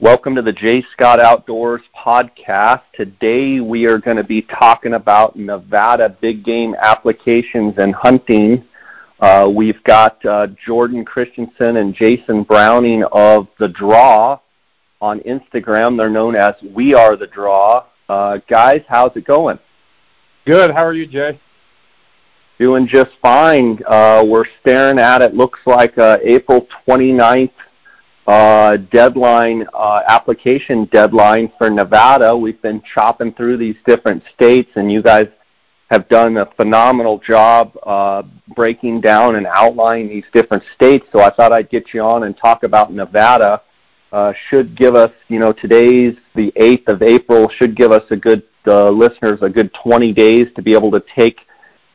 Welcome to the J Scott Outdoors podcast. Today we are going to be talking about Nevada big game applications and hunting. Uh, we've got uh, Jordan Christensen and Jason Browning of The Draw on Instagram. They're known as We Are The Draw. Uh, guys, how's it going? Good. How are you, Jay? Doing just fine. Uh, we're staring at it. Looks like uh, April 29th uh, deadline, uh, application deadline for Nevada. We've been chopping through these different states, and you guys have done a phenomenal job uh, breaking down and outlining these different states. So I thought I'd get you on and talk about Nevada. Uh, should give us, you know, today's the 8th of April, should give us a good, uh, listeners, a good 20 days to be able to take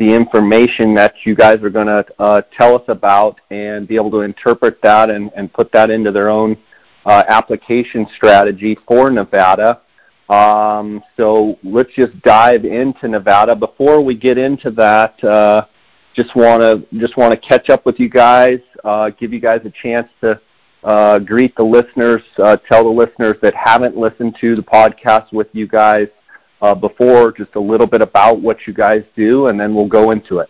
the information that you guys are going to uh, tell us about and be able to interpret that and, and put that into their own uh, application strategy for Nevada. Um, so let's just dive into Nevada. Before we get into that, uh, just want to just want to catch up with you guys, uh, give you guys a chance to uh, greet the listeners, uh, tell the listeners that haven't listened to the podcast with you guys uh, before, just a little bit about what you guys do, and then we'll go into it.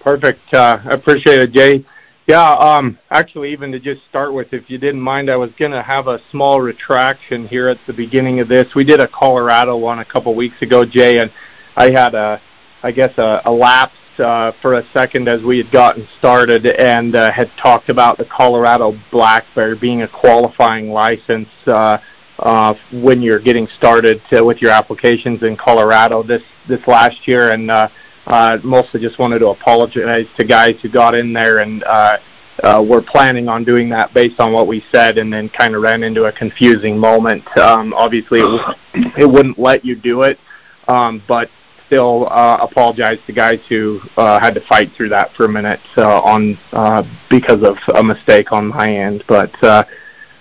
Perfect. Uh, I appreciate it, Jay. Yeah, um, actually, even to just start with, if you didn't mind, I was going to have a small retraction here at the beginning of this. We did a Colorado one a couple weeks ago, Jay, and I had a, I guess, a, a lapse uh, for a second as we had gotten started and uh, had talked about the Colorado black bear being a qualifying license. Uh, uh, when you're getting started with your applications in Colorado this this last year, and uh, uh, mostly just wanted to apologize to guys who got in there and uh, uh, were planning on doing that based on what we said, and then kind of ran into a confusing moment. Um, obviously, it, wouldn't let you do it, um, but still uh, apologize to guys who uh, had to fight through that for a minute uh, on uh, because of a mistake on my end.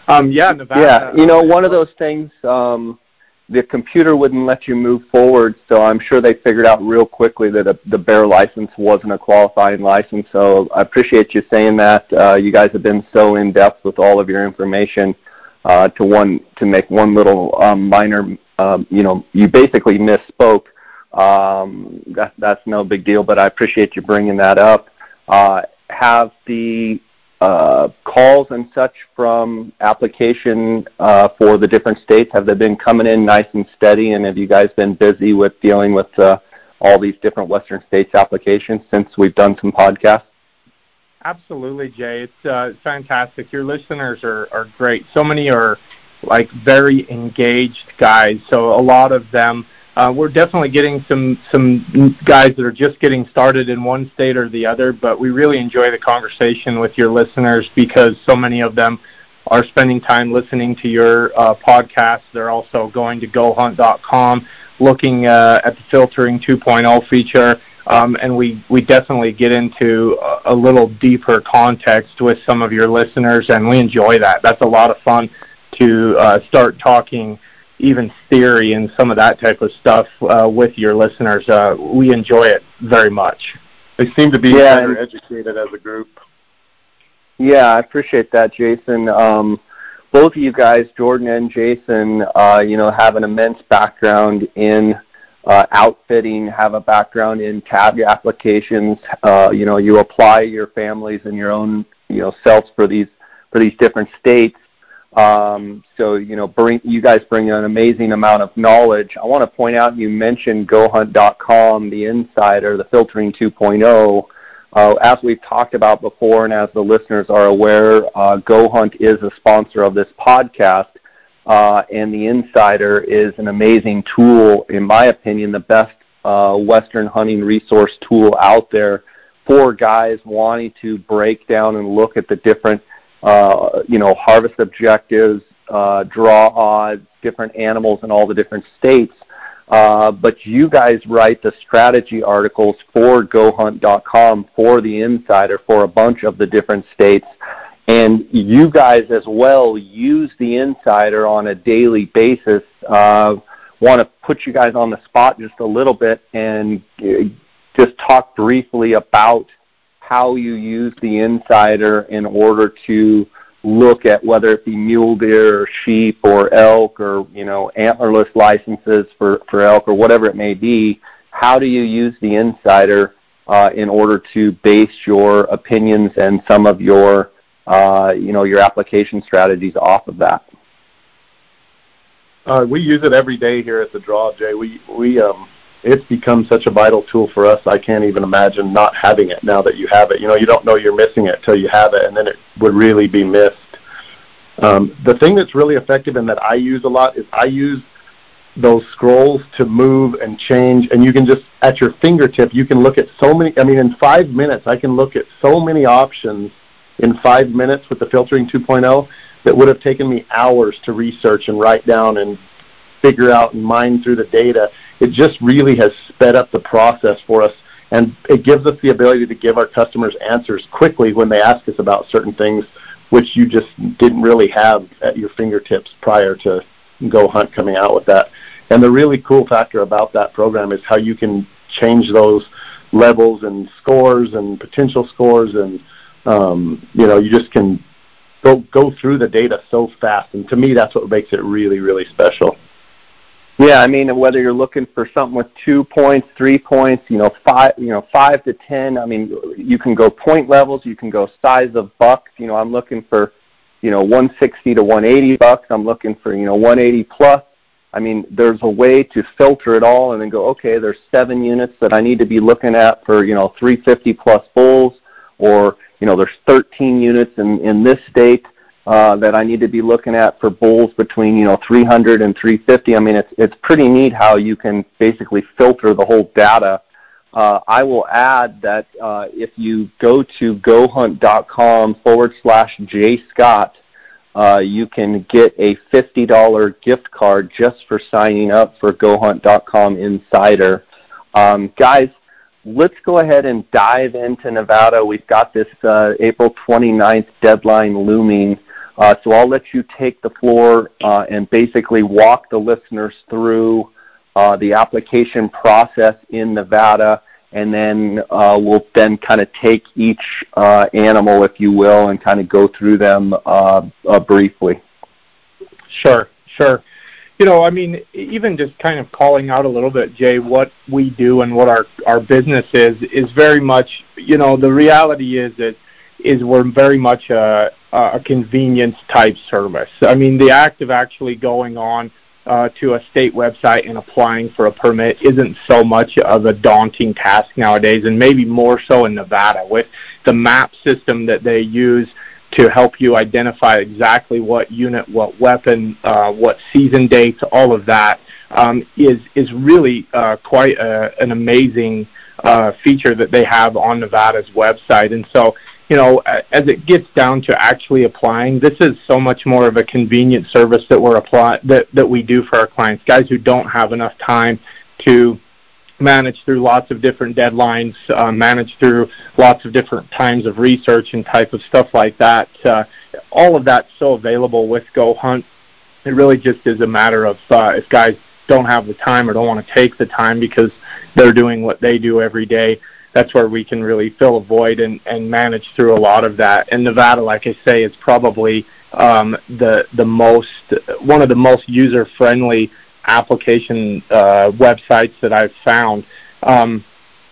Um, yeah, Nevada. Yeah, you know, one of those things. Um, the computer wouldn't let you move forward, so I'm sure they figured out real quickly that a, the bear license wasn't a qualifying license. So I appreciate you saying that. Uh, you guys have been so in depth with all of your information. Uh, to one to make one little um, minor, um, you know, you basically misspoke. Um, that, that's no big deal, but I appreciate you bringing that up. Uh, have the uh, calls and such from application uh, for the different states? Have they been coming in nice and steady, and have you guys been busy with dealing with uh, all these different Western states applications since we've done some podcasts? Absolutely, Jay. It's fantastic. Your listeners are, great. So many are like very engaged guys. So a lot of them we're definitely getting some some guys that are just getting started in one state or the other, but we really enjoy the conversation with your listeners because so many of them are spending time listening to your uh, podcast. They're also going to GoHunt.com, looking uh, at the filtering 2.0 feature, um, and we we definitely get into a, a little deeper context with some of your listeners, and we enjoy that. That's a lot of fun to uh, start talking even theory and some of that type of stuff uh, with your listeners. Uh, we enjoy it very much. They seem to be yeah, better educated as a group. Yeah, I appreciate that, Jason. Um, both of you guys, Jordan and Jason, uh, you know, have an immense background in uh, outfitting, have a background in tag applications. Uh, you know, you apply your families and your own, you know, selves for these for these different states. Um, so you know, bring you guys bring an amazing amount of knowledge. I want to point out you mentioned GoHunt.com, the Insider, the Filtering 2.0. Uh, as we've talked about before, and as the listeners are aware, uh, GoHunt is a sponsor of this podcast, uh, and the Insider is an amazing tool, in my opinion, the best uh, Western hunting resource tool out there for guys wanting to break down and look at the different you know, harvest objectives, uh, draw odds, different animals in all the different states. Uh, but you guys write the strategy articles for GoHunt.com for the Insider for a bunch of the different states. And you guys as well use the Insider on a daily basis. Uh, Want to put you guys on the spot just a little bit and uh, just talk briefly about how you use the insider in order to look at whether it be mule deer or sheep or elk or you know antlerless licenses for for elk or whatever it may be, how do you use the insider uh, in order to base your opinions and some of your uh, you know your application strategies off of that? Uh, we use it every day here at the draw, Jay. We we um, it's become such a vital tool for us. I can't even imagine not having it now that you have it. You know, you don't know you're missing it till you have it, and then it would really be missed. Um, the thing that's really effective and that I use a lot is I use those scrolls to move and change, and you can just at your fingertip you can look at so many. I mean, in five minutes I can look at so many options in five minutes with the filtering 2.0 that would have taken me hours to research and write down and figure out and mine through the data. It just really has sped up the process for us and it gives us the ability to give our customers answers quickly when they ask us about certain things which you just didn't really have at your fingertips prior to Go Hunt coming out with that. And the really cool factor about that program is how you can change those levels and scores and potential scores and um, you know you just can go go through the data so fast. And to me, that's what makes it really really special. Yeah, I mean, whether you're looking for something with two points, three points, you know, five, you know, five to ten. I mean, you can go point levels, you can go size of bucks. You know, I'm looking for, you know, 160 to 180 bucks. I'm looking for, you know, 180 plus. I mean, there's a way to filter it all and then go, okay, there's seven units that I need to be looking at for, you know, 350 plus bulls, or you know, there's 13 units in in this state uh, that I need to be looking at for bulls between you know 300 and 350. I mean, it's it's pretty neat how you can basically filter the whole data. Uh, I will add that uh, if you go to gohunt.com forward slash jscott, uh, you can get a $50 gift card just for signing up for gohunt.com Insider. Um, guys, let's go ahead and dive into Nevada. We've got this uh, April 29th deadline looming. Uh, so I'll let you take the floor uh, and basically walk the listeners through uh, the application process in Nevada, and then we'll then kind of take each animal, if you will, and kind of go through them briefly. Sure, sure. You know, I mean, even just kind of calling out a little bit, Jay, what we do and what our our business is is very much, you know, the reality is that is we're very much a, a convenience type service. I mean, the act of actually going on uh, to a state website and applying for a permit isn't so much of a daunting task nowadays, and maybe more so in Nevada with the map system that they use to help you identify exactly what unit, what weapon, uh, what season dates, all of that um, is is really uh, quite a, an amazing uh, feature that they have on Nevada's website. And so you know, as it gets down to actually applying, this is so much more of a convenient service that we're apply that that we do for our clients. Guys who don't have enough time to manage through lots of different deadlines, uh, manage through lots of different times of research and type of stuff like that. Uh, all of that's so available with Go Hunt. It really just is a matter of uh, if guys don't have the time or don't want to take the time because they're doing what they do every day that's where we can really fill a void and, and manage through a lot of that. And Nevada, like I say, is probably um, the the most one of the most user friendly application uh, websites that I've found. Um,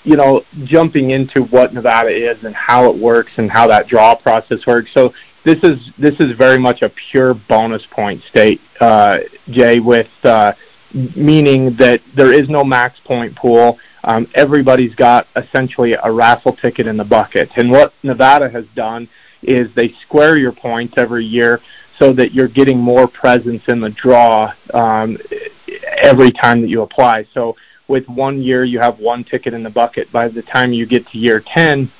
you know, jumping into what Nevada is and how it works and how that draw process works. So this is this is very much a pure bonus point state, uh, Jay, with uh, meaning that there is no max point pool um, everybody's got essentially a raffle ticket in the bucket. And what Nevada has done is they square your points every year so that you're getting more presence in the draw um, every time that you apply. So with one year, you have one ticket in the bucket. By the time you get to year 10,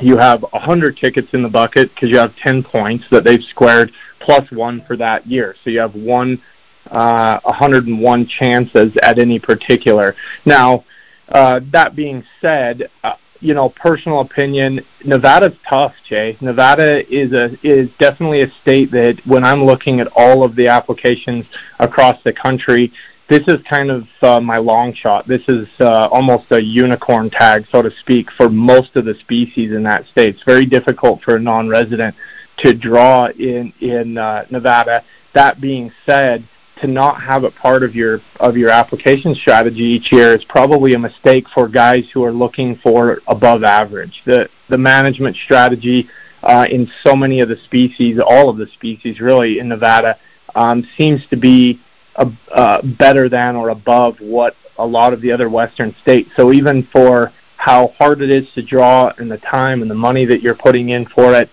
you have 100 tickets in the bucket because you have 10 points that they've squared plus one for that year. So you have one uh, 101 chances at any particular. Now, uh, that being said, uh, you know, personal opinion, Nevada's tough, Jay. Nevada is a is definitely a state that when I'm looking at all of the applications across the country, this is kind of uh, my long shot. This is uh, almost a unicorn tag, so to speak, for most of the species in that state. It's very difficult for a non-resident to draw in in uh, Nevada. That being said, to not have it part of your of your application strategy each year is probably a mistake for guys who are looking for above average. The the management strategy uh, in so many of the species, all of the species really in Nevada, um, seems to be a, uh, better than or above what a lot of the other western states. So even for how hard it is to draw and the time and the money that you're putting in for it,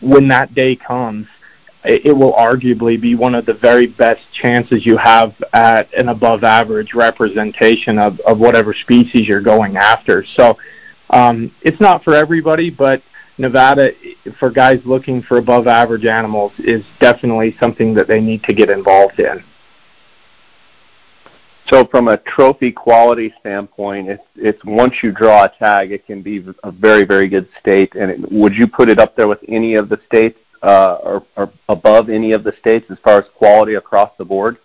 when that day comes, it will arguably be one of the very best chances you have at an above average representation of, of whatever species you're going after. So um, it's not for everybody, but Nevada, for guys looking for above average animals, is definitely something that they need to get involved in. So from a trophy quality standpoint, it's, it's once you draw a tag, it can be a very, very good state. And it, would you put it up there with any of the states or, or above any of the states as far as quality across the board?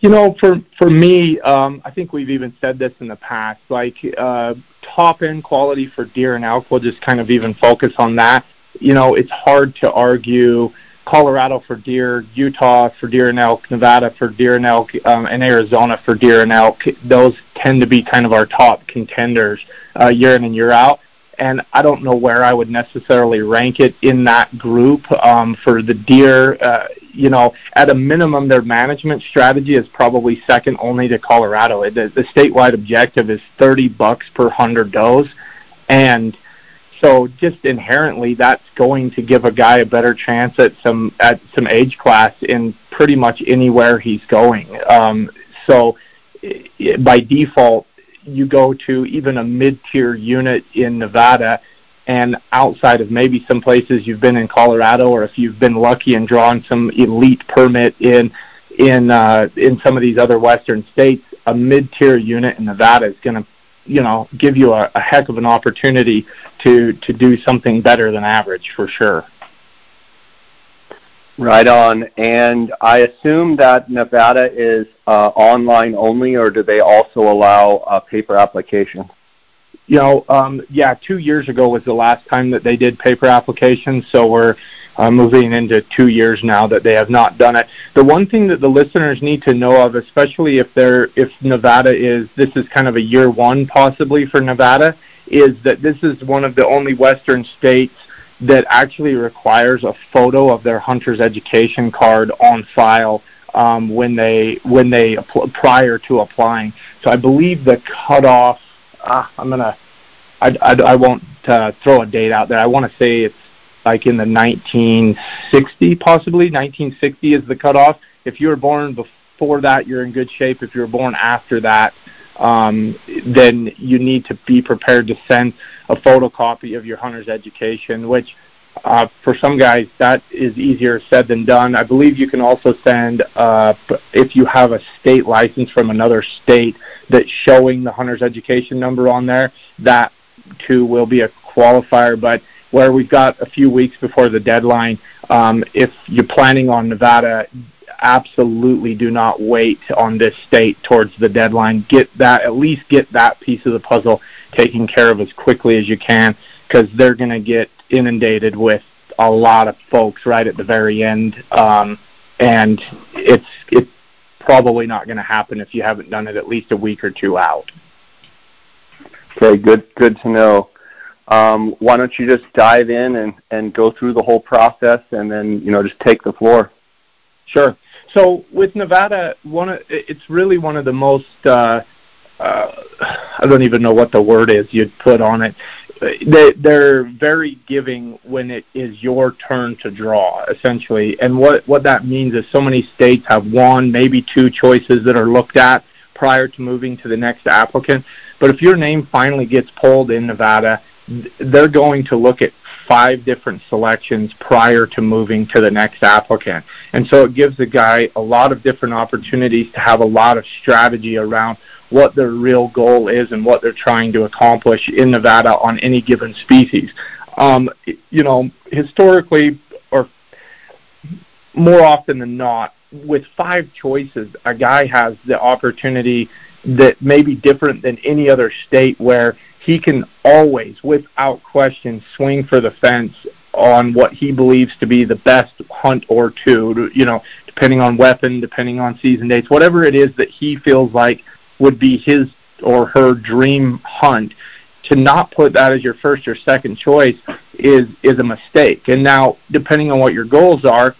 You know, for for me, um, I think we've even said this in the past. Like uh, top end quality for deer and elk, we'll just kind of even focus on that. You know, it's hard to argue Colorado for deer, Utah for deer and elk, Nevada for deer and elk, um, and Arizona for deer and elk. Those tend to be kind of our top contenders uh, year in and year out and I don't know where I would necessarily rank it in that group. Um, for the deer, uh, you know, at a minimum, their management strategy is probably second only to Colorado. The, the statewide objective is 30 bucks per hundred does, and so just inherently, that's going to give a guy a better chance at some at some age class in pretty much anywhere he's going. Um, so by default, you go to even a mid-tier unit in Nevada and outside of maybe some places you've been in Colorado or if you've been lucky and drawn some elite permit in in uh, in some of these other western states, a mid-tier unit in Nevada is going to you know give you a, a heck of an opportunity to to do something better than average for sure. Right on. And I assume that Nevada is uh, online only, or do they also allow uh, paper applications? You know, um, yeah, two years ago was the last time that they did paper applications, so we're uh, moving into two years now that they have not done it. The one thing that the listeners need to know of, especially if they're if Nevada is this is kind of a year one possibly for Nevada, is that this is one of the only Western states that actually requires a photo of their hunter's education card on file um, when they when they prior to applying. So I believe the cutoff. Ah, I'm gonna. I, I, I won't uh, throw a date out there. I want to say it's like in the 1960, possibly 1960 is the cutoff. If you were born before that, you're in good shape. If you were born after that, um, then you need to be prepared to send a photocopy of your hunter's education, which uh, for some guys that is easier said than done. I believe you can also send uh, if you have a state license from another state that's showing the hunter's education number on there. That too will be a qualifier, but where we've got a few weeks before the deadline, um, if you're planning on Nevada absolutely do not wait on this state towards the deadline. Get that at least get that piece of the puzzle taken care of as quickly as you can because they're going to get inundated with a lot of folks right at the very end, um, and it's it's probably not going to happen if you haven't done it at least a week or two out. Okay, good good to know. Um, why don't you just dive in and, and go through the whole process and then you know just take the floor. Sure. So with Nevada, one of, it's really one of the most uh, uh, I don't even know what the word is you'd put on it. They, they're very giving when it is your turn to draw, essentially. And what what that means is so many states have one, maybe two choices that are looked at prior to moving to the next applicant. But if your name finally gets pulled in Nevada, they're going to look at five different selections prior to moving to the next applicant. And so it gives the guy a lot of different opportunities to have a lot of strategy around what their real goal is and what they're trying to accomplish in Nevada on any given species. Um, you know, historically, or more often than not, with five choices, a guy has the opportunity that may be different than any other state where he can always, without question, swing for the fence on what he believes to be the best hunt or two, you know, depending on weapon, depending on season dates, whatever it is that he feels like would be his or her dream hunt. To not put that as your first or second choice is is a mistake. And now, depending on what your goals are,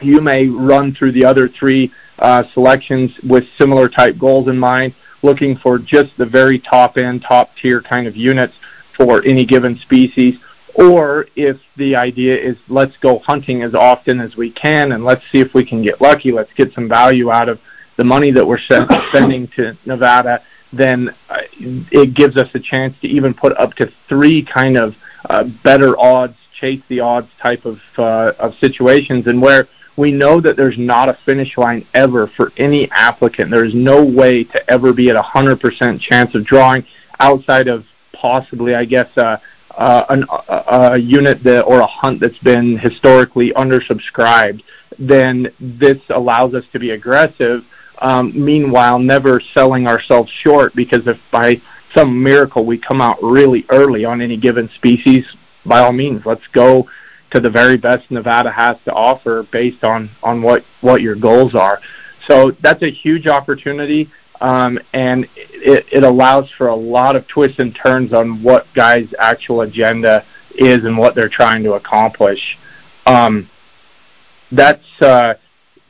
you may run through the other three uh, selections with similar type goals in mind, looking for just the very top end, top tier kind of units for any given species or if the idea is let's go hunting as often as we can and let's see if we can get lucky, let's get some value out of the money that we're sending to Nevada, then uh, it gives us a chance to even put up to three kind of uh, better odds, chase the odds type of uh, of situations, and where we know that there's not a finish line ever for any applicant. There is no way to ever be at a hundred percent chance of drawing outside of possibly, I guess, uh, uh, an, a, a unit that, or a hunt that's been historically undersubscribed, then this allows us to be aggressive. Um, meanwhile, never selling ourselves short because if by some miracle we come out really early on any given species, by all means, let's go to the very best Nevada has to offer based on on what what your goals are. So that's a huge opportunity um, and it, it allows for a lot of twists and turns on what guys' actual agenda is and what they're trying to accomplish. Um, that's uh,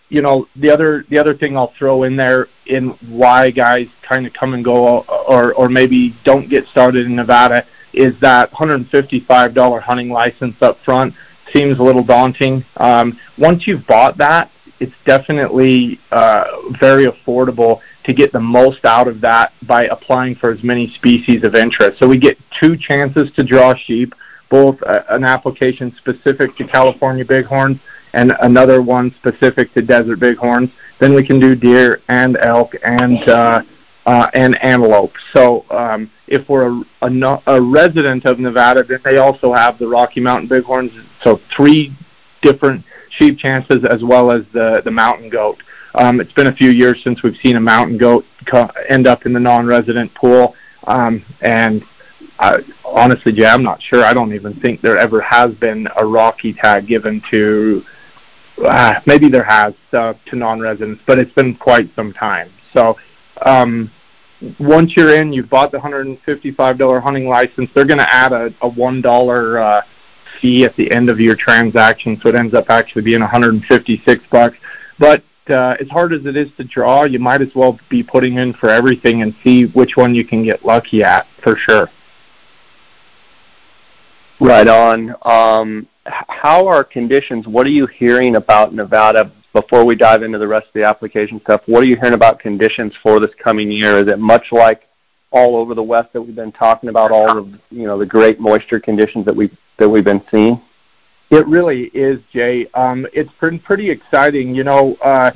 you know the other the other thing I'll throw in there in why guys kind of come and go or or maybe don't get started in Nevada is that $155 hunting license up front seems a little daunting. Um, once you've bought that, it's definitely uh, very affordable to get the most out of that by applying for as many species of interest. So we get two chances to draw sheep, both uh, an application specific to California bighorns and another one specific to desert bighorns. Then we can do deer and elk and uh, uh, and antelope. So um, if we're a, a, a resident of Nevada, then they also have the Rocky Mountain bighorns. So three different sheep chances as well as the the mountain goat. Um, it's been a few years since we've seen a mountain goat co- end up in the non-resident pool, um, and uh, honestly, Jay, I'm not sure. I don't even think there ever has been a Rocky tag given to. Uh, maybe there has uh, to non-residents, but it's been quite some time. So um, once you're in, you've bought the $155 hunting license. They're going to add a, a one dollar uh, fee at the end of your transaction, so it ends up actually being 156 bucks. But uh, as hard as it is to draw, you might as well be putting in for everything and see which one you can get lucky at for sure. Right on. Um, how are conditions? What are you hearing about Nevada before we dive into the rest of the application stuff? What are you hearing about conditions for this coming year? Is it much like all over the West that we've been talking about, all of you know the great moisture conditions that we that we've been seeing? It really is, Jay. Um, it's been pretty exciting. You know, uh,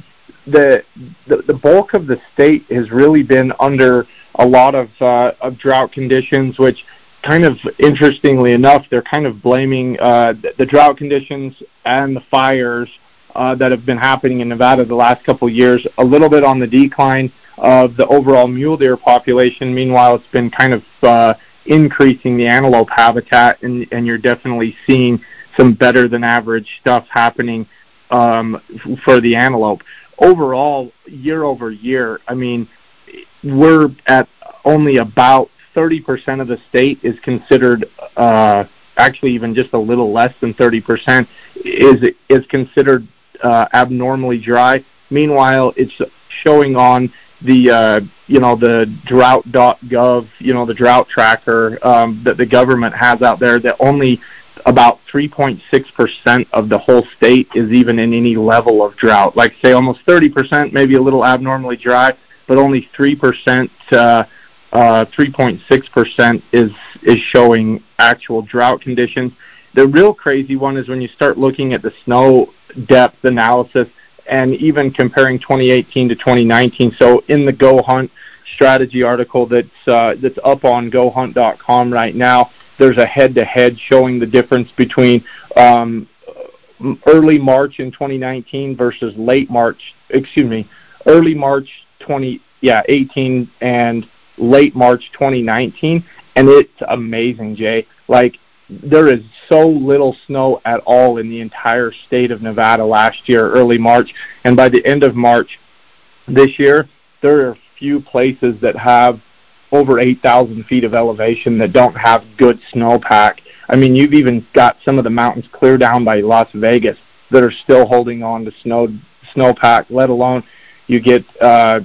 the, the the bulk of the state has really been under a lot of uh, of drought conditions, which kind of interestingly enough, they're kind of blaming uh, the, the drought conditions and the fires that have been happening in Nevada the last couple of years, a little bit on the decline of the overall mule deer population. Meanwhile, it's been kind of uh, increasing the antelope habitat, and, and you're definitely seeing some better than average stuff happening um, for the antelope. Overall, year over year, I mean, we're at only about 30% of the state is considered, uh, actually even just a little less than 30% is is considered uh, abnormally dry. Meanwhile, it's showing on the uh, you know the drought.gov, you know the drought tracker um, that the government has out there that only about 3.6% of the whole state is even in any level of drought. Like say almost 30%, maybe a little abnormally dry, but only 3%, uh, uh, 3.6% is is showing actual drought conditions. The real crazy one is when you start looking at the snow depth analysis and even comparing 2018 to 2019. So in the Go Hunt strategy article that's uh, that's up on GoHunt.com right now, there's a head-to-head showing the difference between um, early March in 2019 versus late March. Excuse me, early March 20 yeah 18 and late March 2019, and it's amazing, Jay. Like there is so little snow at all in the entire state of Nevada last year, early March, and by the end of March this year, there are few places that have over 8,000 feet of elevation that don't have good snowpack. I mean, you've even got some of the mountains clear down by Las Vegas that are still holding on to snow snowpack. Let alone you get, uh,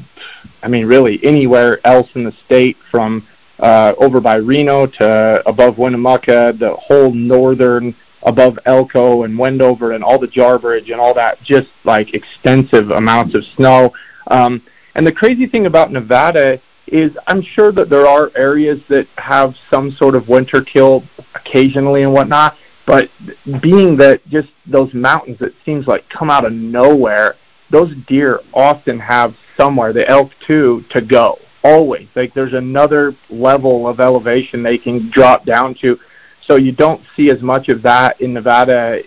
I mean, really anywhere else in the state from uh, over by Reno to above Winnemucca, the whole northern above Elko and Wendover and all the Jarbidge and all that, just like extensive amounts of snow. Um, and the crazy thing about Nevada is I'm sure that there are areas that have some sort of winter kill occasionally and whatnot, but being that just those mountains it seems like come out of nowhere, those deer often have somewhere, the elk too, to go. Always. Like there's another level of elevation they can drop down to. So you don't see as much of that in Nevada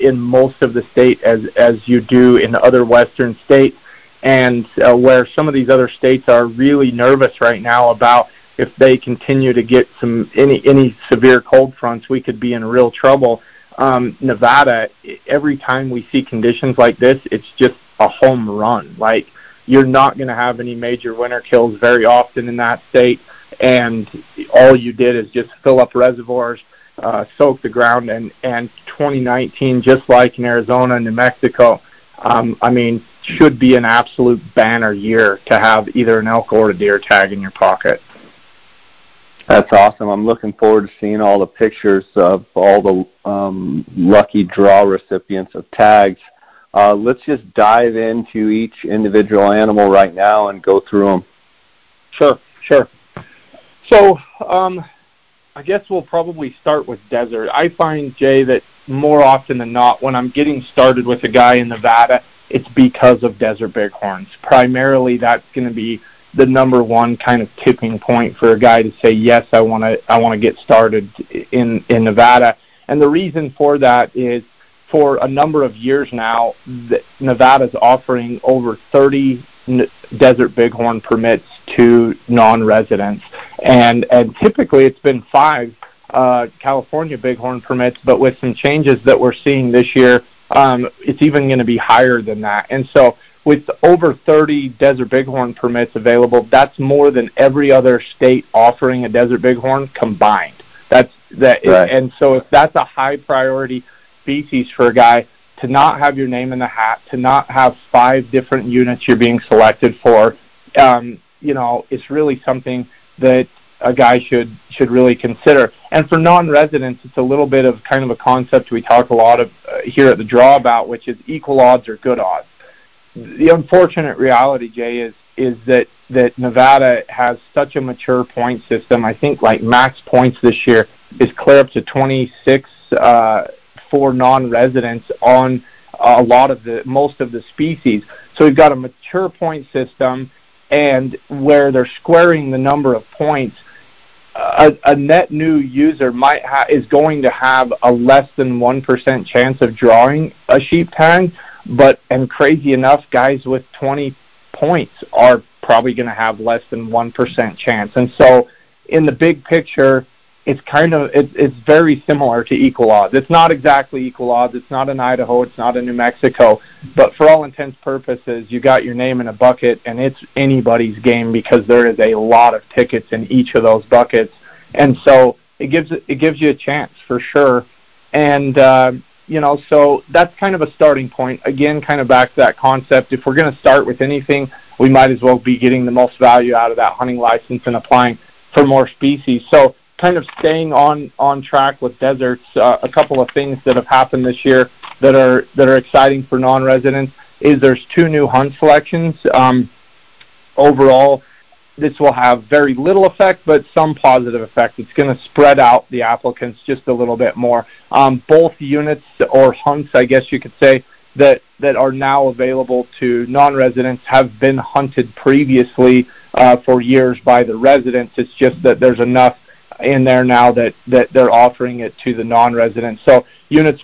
in most of the state as as you do in other western states and uh, where some of these other states are really nervous right now about if they continue to get some any any severe cold fronts, we could be in real trouble. Um, Nevada, every time we see conditions like this, it's just a home run. Like you're not going to have any major winter kills very often in that state, and all you did is just fill up reservoirs, uh, soak the ground, and and 2019, just like in Arizona, and New Mexico, um, I mean, should be an absolute banner year to have either an elk or a deer tag in your pocket. That's awesome. I'm looking forward to seeing all the pictures of all the um, lucky draw recipients of tags. Uh, let's just dive into each individual animal right now and go through them. Sure, sure. So um, I guess we'll probably start with desert. I find, Jay, that more often than not, when I'm getting started with a guy in Nevada, it's because of desert bighorns. Primarily, that's going to be the number one kind of tipping point for a guy to say yes, I want to I want to get started in in Nevada. And the reason for that is for a number of years now, Nevada's offering over 30 desert bighorn permits to non-residents, and and typically it's been five uh, California bighorn permits, but with some changes that we're seeing this year, um, it's even going to be higher than that. And so with over 30 desert bighorn permits available, that's more than every other state offering a desert bighorn combined. That's that, right. and so if that's a high priority species for a guy to not have your name in the hat, to not have five different units you're being selected for, um, you know, it's really something that a guy should should really consider. And for non-residents, it's a little bit of kind of a concept we talk a lot of uh, here at the draw about, which is equal odds or good odds. The unfortunate reality, Jay, is is that that Nevada has such a mature point system. I think like max points this year is clear up to 26 uh, for non-residents on uh, a lot of the most of the species. So we've got a mature point system and where they're squaring the number of points, a, a net new user might ha- is going to have a less than one percent chance of drawing a sheep tag, but and crazy enough, guys with 20 points are probably going to have less than one percent chance. And so, in the big picture, it's kind of it, it's very similar to equal odds. It's not exactly equal odds. It's not in Idaho. It's not in New Mexico. But for all intents purposes, you got your name in a bucket, and it's anybody's game because there is a lot of tickets in each of those buckets, and so it gives it gives you a chance for sure. And uh, you know, so that's kind of a starting point. Again, kind of back to that concept. If we're going to start with anything, we might as well be getting the most value out of that hunting license and applying for more species. So kind of staying on track with deserts, uh, a couple of things that have happened this year that are that are exciting for non-residents is there's two new hunt selections. Um, overall, this will have very little effect, but some positive effect. It's going to spread out the applicants just a little bit more. Um, both units or hunts, I guess you could say, that that are now available to non-residents have been hunted previously uh, for years by the residents. It's just that there's enough in there now that, that they're offering it to the non-residents. So units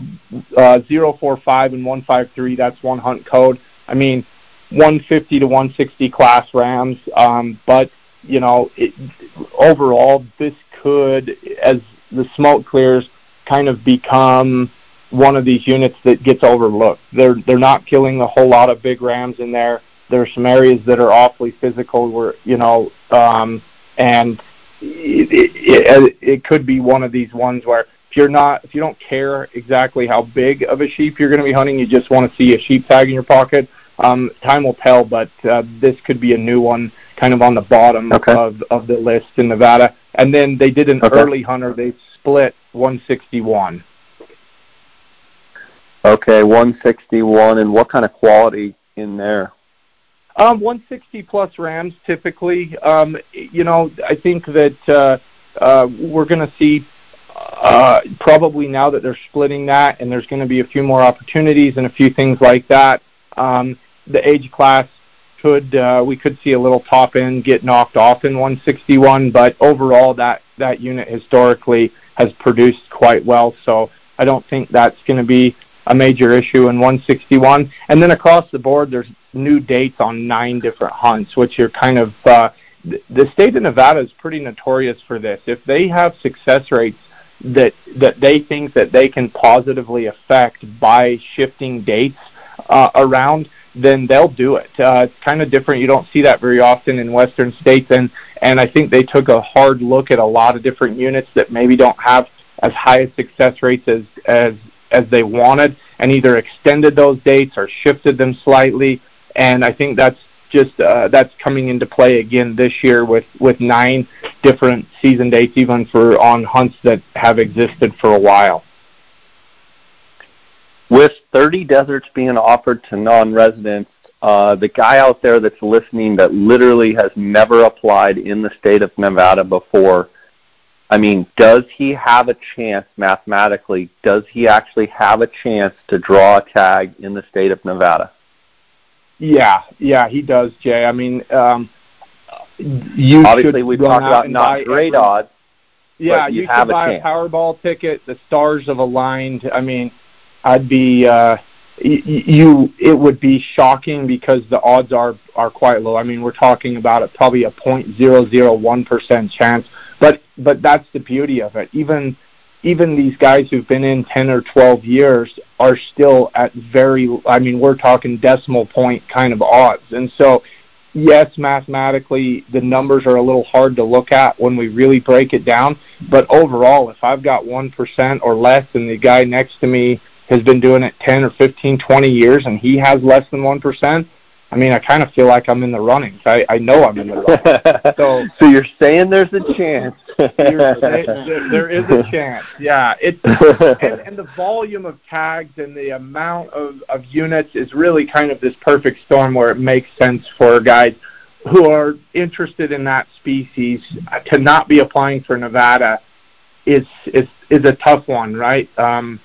uh, 045 and 153, that's one hunt code. I mean, 150 to 160 class rams, um, but you know, overall, this could, as the smoke clears, kind of become one of these units that gets overlooked. They're they're not killing a whole lot of big rams in there. There are some areas that are awfully physical where you know, um, and it, it, it could be one of these ones where if you're not if you don't care exactly how big of a sheep you're going to be hunting, you just want to see a sheep tag in your pocket. Um, time will tell, but uh, this could be a new one, kind of on the bottom okay. of of the list in Nevada. And then they did an okay. early hunter. They split 161. Okay, 161, and what kind of quality in there? Um, 160 plus Rams typically. Um, you know, I think that uh, uh, we're going to see uh, probably now that they're splitting that, and there's going to be a few more opportunities and a few things like that. Um, the age class could uh, we could see a little top end get knocked off in 161, but overall that that unit historically has produced quite well. So I don't think that's going to be a major issue in 161. And then across the board, there's new dates on nine different hunts, which are kind of uh, the state of Nevada is pretty notorious for this. If they have success rates that that they think that they can positively affect by shifting dates uh, around, then they'll do it. Uh, it's kind of different. You don't see that very often in Western states, and and I think they took a hard look at a lot of different units that maybe don't have as high a success rates as as as they wanted, and either extended those dates or shifted them slightly. And I think that's just uh, that's coming into play again this year with with nine different season dates, even for on hunts that have existed for a while. With 30 deserts being offered to non-residents, uh, the guy out there that's listening that literally has never applied in the state of Nevada before, I mean, does he have a chance mathematically? Does he actually have a chance to draw a tag in the state of Nevada? Yeah, yeah, he does, Jay. I mean, um, you obviously we talked about not great every, odds. Yeah, you, you have buy a, a Powerball ticket. The stars have aligned. I mean, I'd be uh, y- you. It would be shocking because the odds are are quite low. I mean, we're talking about a, probably a point zero zero one percent chance. But but that's the beauty of it. Even even these guys who've been in 10 or 12 years are still at very I mean we're talking decimal point kind of odds. And so yes, mathematically the numbers are a little hard to look at when we really break it down, but overall if I've got 1% or less and the guy next to me has been doing it 10 or 15, 20 years and he has less than 1%, I mean, I kind of feel like I'm in the running. I, I know I'm in the running. So, so you're saying there's a chance. there, there is a chance. Yeah, it's and, and the volume of tags and the amount of of units is really kind of this perfect storm where it makes sense for guys who are interested in that species to not be applying for Nevada is is is a tough one, right? Um,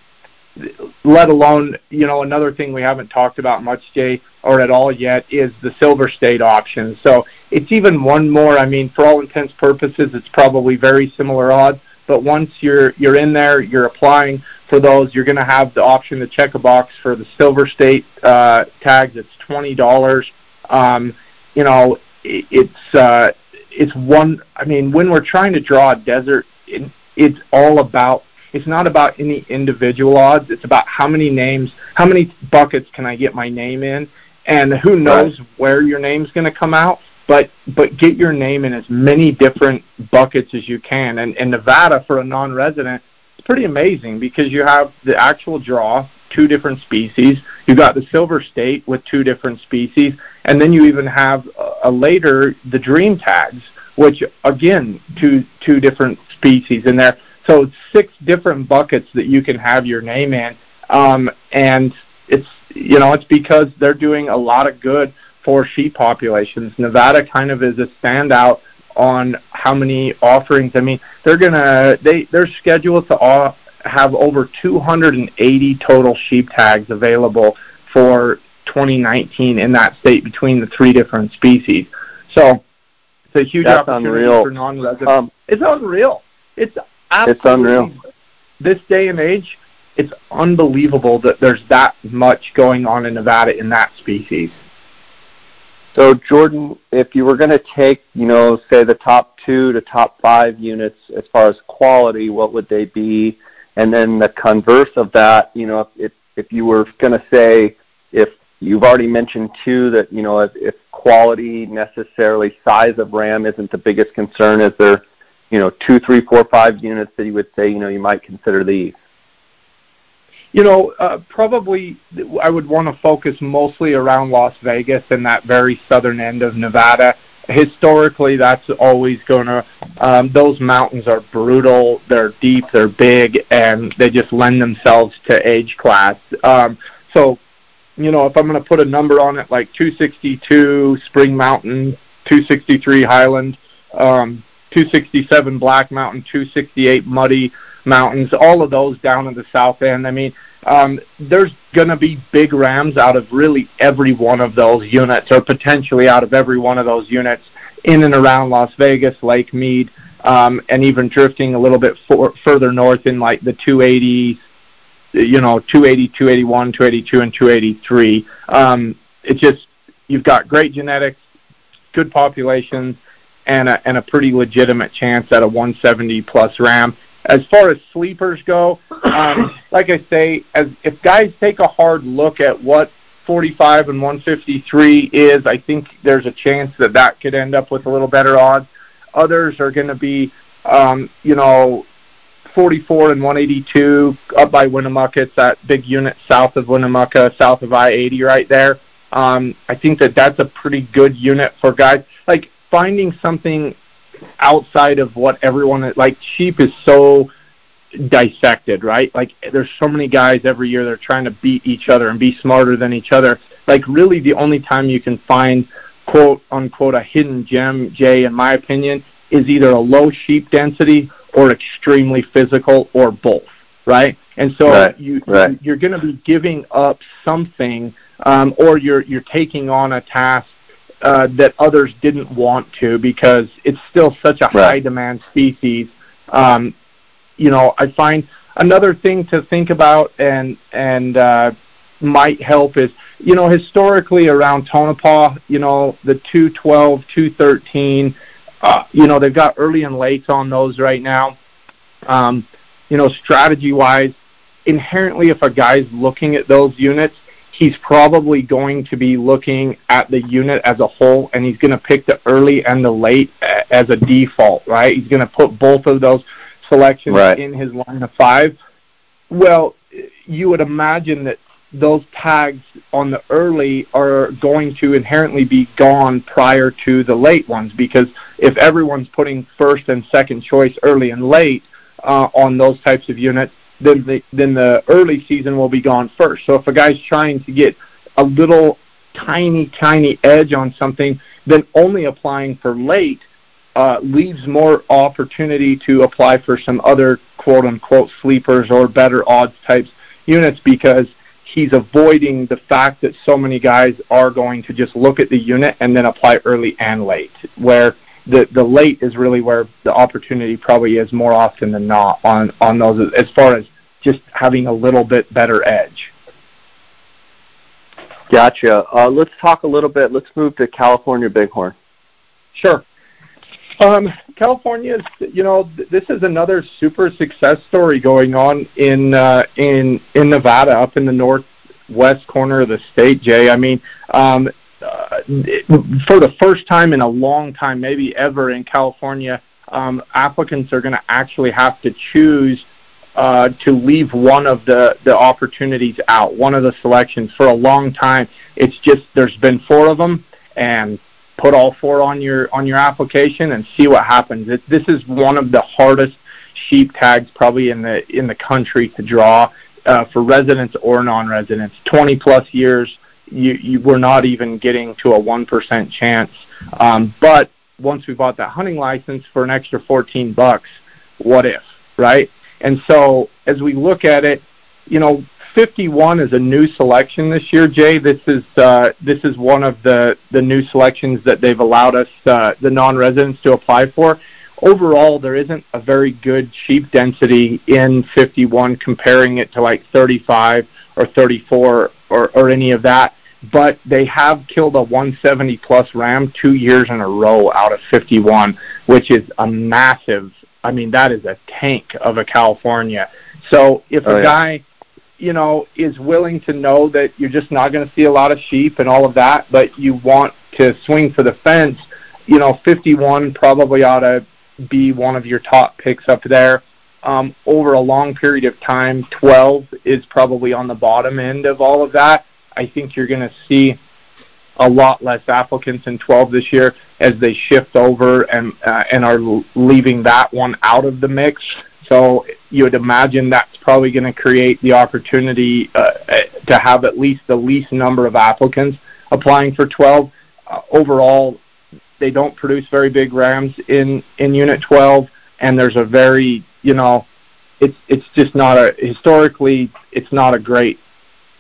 let alone, you know, another thing we haven't talked about much, Jay, or at all yet, is the Silver State option. So it's even one more. I mean, for all intents purposes, it's probably very similar odds. But once you're you're in there, you're applying for those. You're going to have the option to check a box for the Silver State uh, tags. It's twenty dollars. Um, you know, it, it's uh, it's one. I mean, when we're trying to draw a desert, it, it's all about it's not about any individual odds. It's about how many names, how many buckets can I get my name in, and who knows right. where your name's going to come out. But but get your name in as many different buckets as you can. And in Nevada, for a non-resident, it's pretty amazing because you have the actual draw, two different species. You got the Silver State with two different species, and then you even have a, a later the Dream tags, which again two two different species in there. So it's six different buckets that you can have your name in, um, and it's you know it's because they're doing a lot of good for sheep populations. Nevada kind of is a standout on how many offerings. I mean, they're gonna they they're scheduled to have over 280 total sheep tags available for 2019 in that state between the three different species. So it's a huge That's opportunity unreal. for non-residents. Um, it's unreal. It's Absolutely. It's unreal. This day and age, it's unbelievable that there's that much going on in Nevada in that species. So Jordan, if you were going to take, you know, say the top two to top five units as far as quality, what would they be? And then the converse of that, you know, if if you were going to say if you've already mentioned two that you know if, if quality necessarily size of RAM isn't the biggest concern, is there you know two, three, four, five units that you would say you know you might consider these? You know, uh, probably I would want to focus mostly around Las Vegas and that very southern end of Nevada. Historically, that's always going to. Um, those mountains are brutal. They're deep. They're big, and they just lend themselves to age class. Um, so, you know, if I'm going to put a number on it, like 262 Spring Mountain, 263 Highland, um, 267 Black Mountain, 268 Muddy Mountains, all of those down in the south end. I mean, um, there's going to be big rams out of really every one of those units, or potentially out of every one of those units in and around Las Vegas, Lake Mead, um, and even drifting a little bit for, further north in like the 280, you know, 280, 281, 282, and 283. Um, it's just you've got great genetics, good population, and a, and a pretty legitimate chance at a 170 plus ram. As far as sleepers go, um, like I say, as if guys take a hard look at what 45 and 153 is, I think there's a chance that that could end up with a little better odds. Others are going to be, um, you know, 44 and 182 up by Winnemucca. It's that big unit south of Winnemucca, south of I-80 right there. Um, I think that that's a pretty good unit for guys. Like finding something outside of what everyone like sheep is so dissected, right? Like there's so many guys every year that are trying to beat each other and be smarter than each other. Like really the only time you can find quote unquote a hidden gem, Jay, in my opinion, is either a low sheep density or extremely physical or both, right? And so right. you right. you're going to be giving up something, um, or you're you're taking on a task uh, that others didn't want to because it's still such a right. high demand species. Um, you know, I find another thing to think about and and uh, might help is you know historically around Tonopah, you know the 212, 213, uh, you know they've got early and late on those right now. Um, you know, strategy wise, inherently, if a guy's looking at those units, he's probably going to be looking at the unit as a whole, and he's going to pick the early and the late as a default, right? He's going to put both of those selections right. in his line of five. Well, you would imagine that those tags on the early are going to inherently be gone prior to the late ones because if everyone's putting first and second choice early and late uh, on those types of units, then the then the early season will be gone first. So if a guy's trying to get a little tiny tiny edge on something, then only applying for late uh, leaves more opportunity to apply for some other quote unquote sleepers or better odds types units because he's avoiding the fact that so many guys are going to just look at the unit and then apply early and late, where the the late is really where the opportunity probably is more often than not on on those as far as just having a little bit better edge. Gotcha. Uh, let's talk a little bit. Let's move to California Bighorn. Sure. Um, California is, you know, th- this is another super success story going on in uh, in in Nevada, up in the northwest corner of the state. Jay, I mean, um, uh, for the first time in a long time, maybe ever in California, um, applicants are going to actually have to choose uh, to leave one of the, the opportunities out, one of the selections. For a long time, it's just there's been four of them, and put all four on your on your application and see what happens. It, this is one of the hardest sheep tags probably in the in the country to draw uh, for residents or non-residents. 20 plus years, we're not even getting to a one percent chance. Um, but once we bought that hunting license for an extra 14 bucks, what if, right? And so as we look at it, you know, 51 is a new selection this year, Jay. This is uh, this is one of the the new selections that they've allowed us uh, the non-residents to apply for. Overall, there isn't a very good sheep density in 51 comparing it to like 35 or 34 or, or any of that. But they have killed a 170 plus ram two years in a row out of 51, which is a massive I mean, that is a tank of a California. So if Oh, a yeah. guy, you know, is willing to know that you're just not going to see a lot of sheep and all of that, but you want to swing for the fence, you know, 51 probably ought to be one of your top picks up there. Um, over a long period of time, 12 is probably on the bottom end of all of that. I think you're going to see a lot less applicants in 12 this year as they shift over and uh, and are leaving that one out of the mix. So you would imagine that's probably going to create the opportunity uh, to have at least the least number of applicants applying for 12. Uh, overall, they don't produce very big rams in in Unit 12, and there's a very you know, it's it's just not a historically it's not a great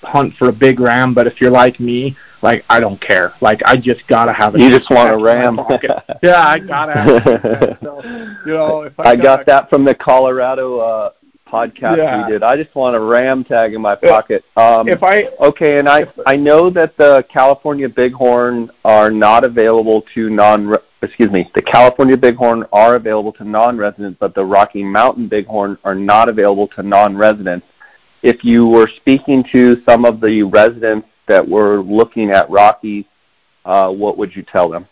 hunt for a big ram. But if you're like me, like I don't care. Like I just gotta have a You just want a ram. yeah, I gotta have it. So, you know, if I, I got that from the Colorado uh, podcast Yeah. we did. I just want a ram tag in my pocket. Um, If I okay, and I I know that the California Bighorn are not available to non. Excuse me, the California Bighorn are available to non-residents, but the Rocky Mountain Bighorn are not available to non-residents. If you were speaking to some of the residents that were looking at Rockies, uh, what would you tell them?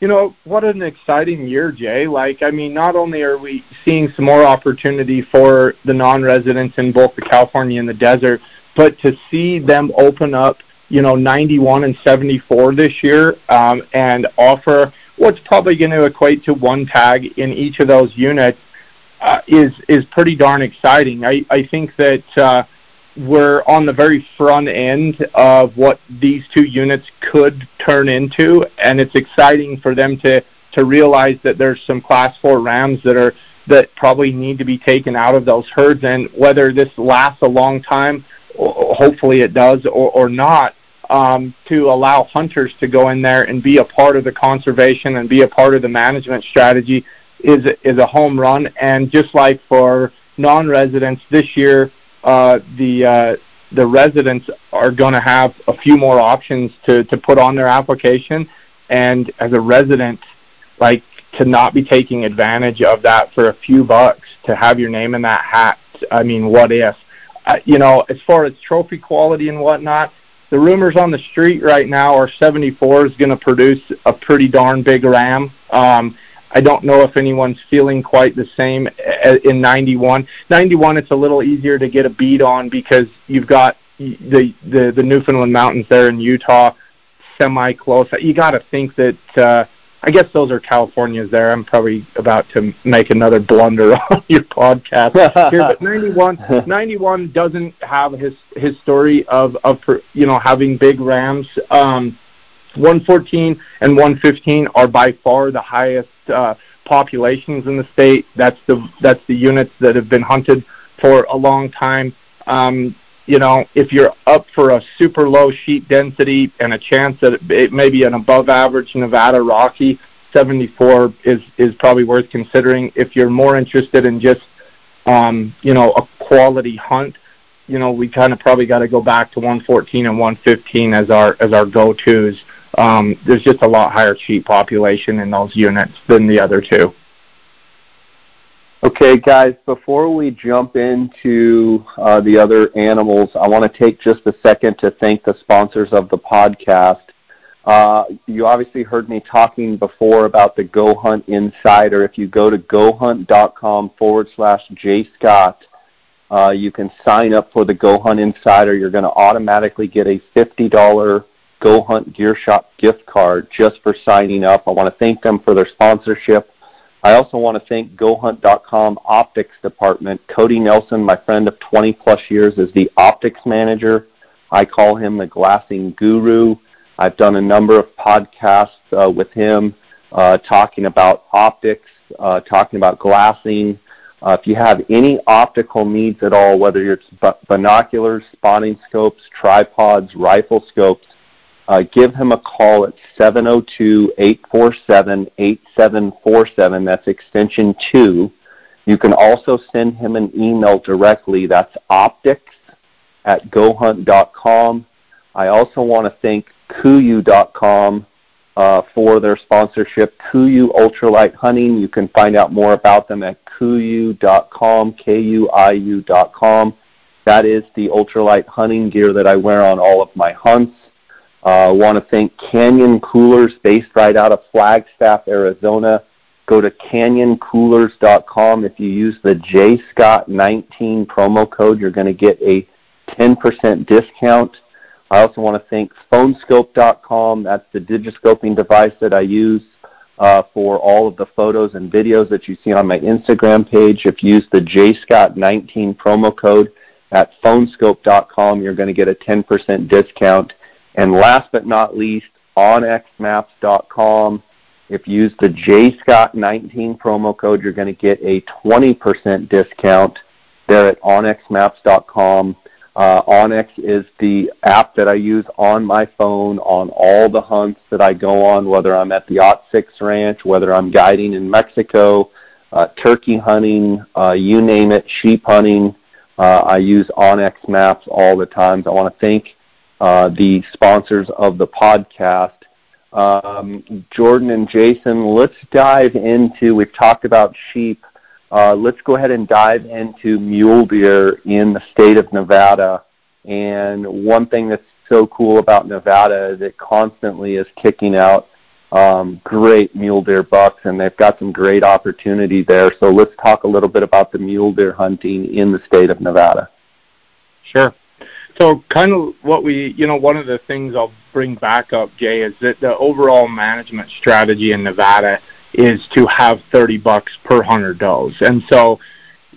You know, what an exciting year, Jay. Like, I mean, not only are we seeing some more opportunity for the non-residents in both the California and the desert, but to see them open up, you know, 91 and 74 this year um, and offer what's probably going to equate to one tag in each of those units uh, is is pretty darn exciting. I, I think that uh, we're on the very front end of what these two units could turn into, and it's exciting for them to to realize that there's some class four rams that are that probably need to be taken out of those herds, and whether this lasts a long time, hopefully it does, or, or not, um, to allow hunters to go in there and be a part of the conservation and be a part of the management strategy is is a home run. And just like for non-residents this year, the uh, the residents are going to have a few more options to to put on their application. And as a resident, like to not be taking advantage of that for a few bucks to have your name in that hat. I mean, what if? Uh, you know, as far as trophy quality and whatnot, the rumors on the street right now are 74 is going to produce a pretty darn big ram. Um, I don't know if anyone's feeling quite the same in 91. 91, it's a little easier to get a beat on because you've got the the, the Newfoundland Mountains there in Utah, semi close. You got to think that. Uh, I guess those are Californias there. I'm probably about to make another blunder on your podcast here, but 91, 91 doesn't have his his story of of you know having big rams. Um, 114 and 115 are by far the highest uh, populations in the state. That's the that's the units that have been hunted for a long time. Um, you know, if you're up for a super low sheep density and a chance that it may be an above average Nevada Rocky, 74 is is probably worth considering. If you're more interested in just um, you know a quality hunt, you know we kind of probably got to go back to 114 and 115 as our as our go-tos. Um, there's just a lot higher sheep population in those units than the other two. Okay, guys, before we jump into uh, the other animals, I want to take just a second to thank the sponsors of the podcast. Uh, you obviously heard me talking before about the Go Hunt Insider. If you go to gohunt.com forward slash jscott, uh, you can sign up for the Go Hunt Insider. You're going to automatically get a $50 Go Hunt Gear Shop gift card just for signing up. I want to thank them for their sponsorship. I also want to thank GoHunt.com optics department. Cody Nelson, my friend of 20 plus years, is the optics manager. I call him the glassing guru. I've done a number of podcasts uh, with him uh, talking about optics, uh, talking about glassing. Uh, if you have any optical needs at all, whether it's binoculars, spotting scopes, tripods, rifle scopes, uh, give him a call at 702-847-8747. That's extension 2. You can also send him an email directly. That's optics at gohunt.com. I also want to thank kuiu.com uh, for their sponsorship, KUIU Ultralight Hunting. You can find out more about them at kuiu.com, K-U-I-U.com. That is the ultralight hunting gear that I wear on all of my hunts. I uh, want to thank Canyon Coolers, based right out of Flagstaff, Arizona. Go to canyoncoolers.com. If you use the JScott19 promo code, you're going to get a 10% discount. I also want to thank phoneskope.com. That's the digiscoping device that I use uh, for all of the photos and videos that you see on my Instagram page. If you use the JScott19 promo code at phoneskope.com, you're going to get a 10% discount. And last but not least, onxmaps.com. If you use the JScott19 promo code, you're going to get a 20% discount there at onxmaps.com. Uh, onX is the app that I use on my phone on all the hunts that I go on, whether I'm at the Ot6 Ranch, whether I'm guiding in Mexico, uh, turkey hunting, uh, you name it, sheep hunting. Uh, I use onX Maps all the time. I want to thank the sponsors of the podcast. Um, Jordan and Jason, let's dive into, we've talked about sheep. Uh, let's go ahead and dive into mule deer in the state of Nevada. And one thing that's so cool about Nevada is it constantly is kicking out um, great mule deer bucks, and they've got some great opportunity there. So let's talk a little bit about the mule deer hunting in the state of Nevada. Sure. So kind of what we, you know, one of the things I'll bring back up, Jay, is that the overall management strategy in Nevada is to have 30 bucks per hundred does. And so,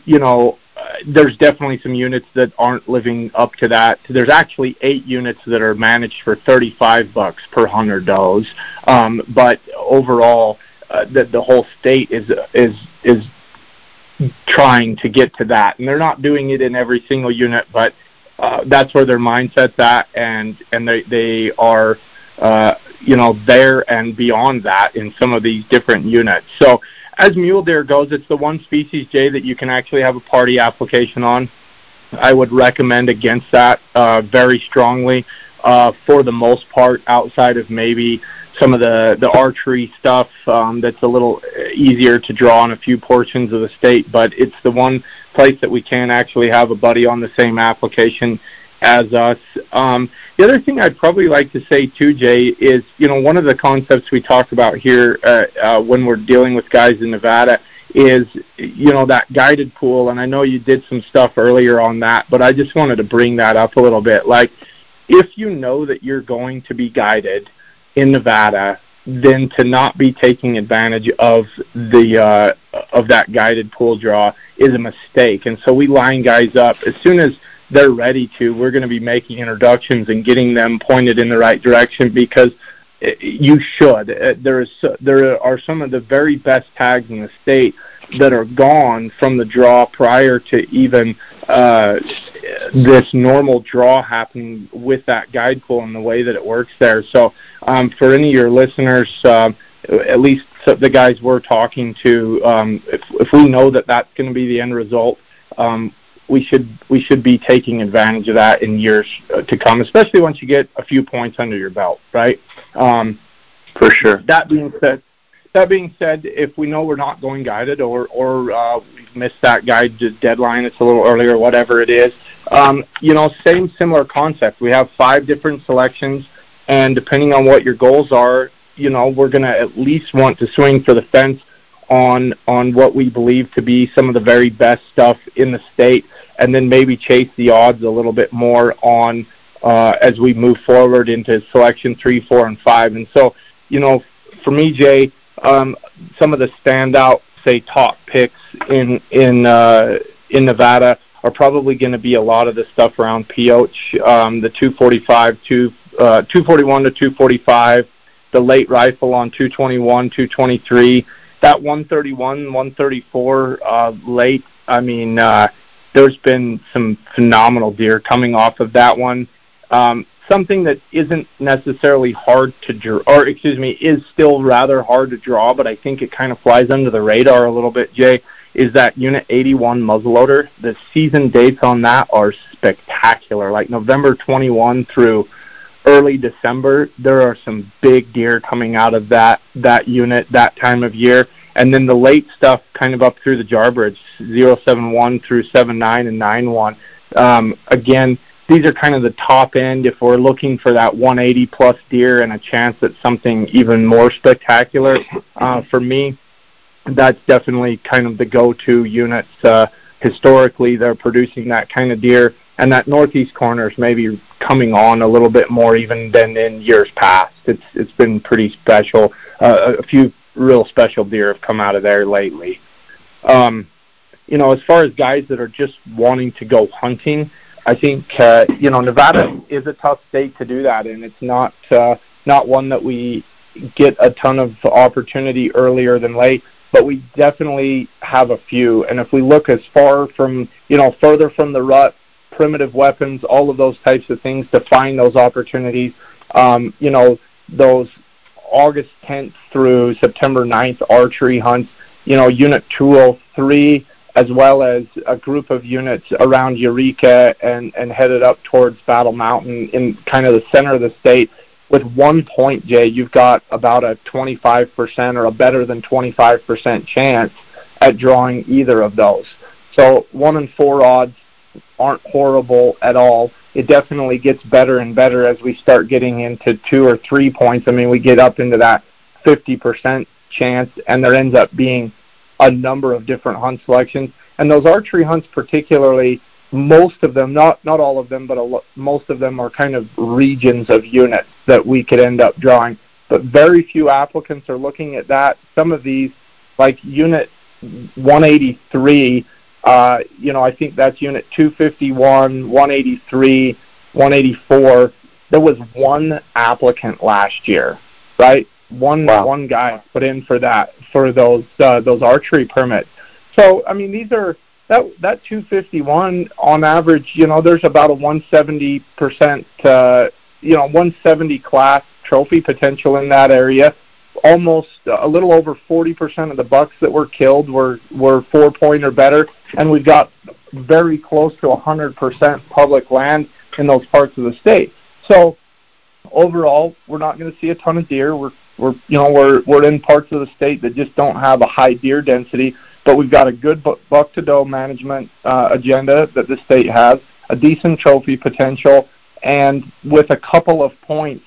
you know, uh, there's definitely some units that aren't living up to that. There's actually eight units that are managed for 35 bucks per hundred does. Um, but overall, uh, the, the whole state is is is trying to get to that, and they're not doing it in every single unit, but that's where their mindset's at, and and they they are uh, you know there and beyond that in some of these different units. So as mule deer goes, it's the one species, Jay, that you can actually have a party application on. I would recommend against that uh, very strongly. Uh, for the most part, outside of maybe some of the the archery stuff um, that's a little easier to draw on a few portions of the state, but it's the one place that we can actually have a buddy on the same application as us. Um, the other thing I'd probably like to say too, Jay, is you know one of the concepts we talk about here uh, uh, when we're dealing with guys in Nevada is you know that guided pool, and I know you did some stuff earlier on that, but I just wanted to bring that up a little bit. Like, if you know that you're going to be guided in Nevada, then to not be taking advantage of the uh, of that guided pool draw is a mistake. And so we line guys up as soon as they're ready to. We're going to be making introductions and getting them pointed in the right direction because you should. Uh, there is there are some of the very best tags in the state that are gone from the draw prior to even uh, this normal draw happening with that guide pool and the way that it works there. So um, for any of your listeners, uh, at least the guys we're talking to, um, if, if we know that that's going to be the end result, um, we should we should be taking advantage of that in years uh, to come, especially once you get a few points under your belt, right? Um, For sure. That being said, that being said, if we know we're not going guided or or uh, we've missed that guide deadline, it's a little earlier, whatever it is, um, you know, same similar concept. We have five different selections, and depending on what your goals are, you know, we're going to at least want to swing for the fence on on what we believe to be some of the very best stuff in the state, and then maybe chase the odds a little bit more on uh, as we move forward into selection three, four, and five. And so, you know, for me, Jay, some of the standout, say, top picks in in uh, in Nevada are probably going to be a lot of the stuff around Pioche, um, the 245, two, uh, 241 to 245, the late rifle on 221, 223 that 131, 134 uh, late. I mean, uh, there's been some phenomenal deer coming off of that one. Something that isn't necessarily hard to draw, or excuse me, is still rather hard to draw, but I think it kind of flies under the radar a little bit, Jay, is that Unit 81 muzzleloader. The season dates on that are spectacular, like November 21 through early December, there are some big deer coming out of that that unit that time of year. And then the late stuff, kind of up through the Jarbidge, 071 through 79 and 91. Um, again, these are kind of the top end if we're looking for that 180 plus deer and a chance at something even more spectacular. Uh, for me, that's definitely kind of the go-to units. Uh, historically, they're producing that kind of deer, and that northeast corner is maybe coming on a little bit more even than in years past. It's it's been pretty special. Uh, a few real special deer have come out of there lately. Um, you know, as far as guys that are just wanting to go hunting, I think uh, you know Nevada is a tough state to do that, and it's not uh, not one that we get a ton of opportunity earlier than late. But we definitely have a few, and if we look as far from you know further from the rut, primitive weapons, all of those types of things to find those opportunities. Um, you know those August 10th through September 9th archery hunts. You know Unit 203 as well as a group of units around Eureka and, and headed up towards Battle Mountain in kind of the center of the state. With one point, Jay, you've got about a 25% or a better than 25% chance at drawing either of those. So one in four odds aren't horrible at all. It definitely gets better and better as we start getting into two or three points. I mean, we get up into that 50% chance, and there ends up being a number of different hunt selections. And those archery hunts, particularly, most of them, not not all of them, but a, most of them are kind of regions of units that we could end up drawing. But very few applicants are looking at that. Some of these, like Unit 183, uh, you know, I think that's Unit 251, 183, 184. There was one applicant last year, right? One wow. one guy put in for that for those uh, those archery permits. So I mean these are that that 251 on average. You know there's about a 170 percent uh, you know 170 class trophy potential in that area. Almost a little over 40% of the bucks that were killed were were four point or better, and we've got very close to 100% public land in those parts of the state. So overall, we're not going to see a ton of deer. We're we're you know we're we're in parts of the state that just don't have a high deer density, but we've got a good buck to doe management uh, agenda that the state has, a decent trophy potential, and with a couple of points,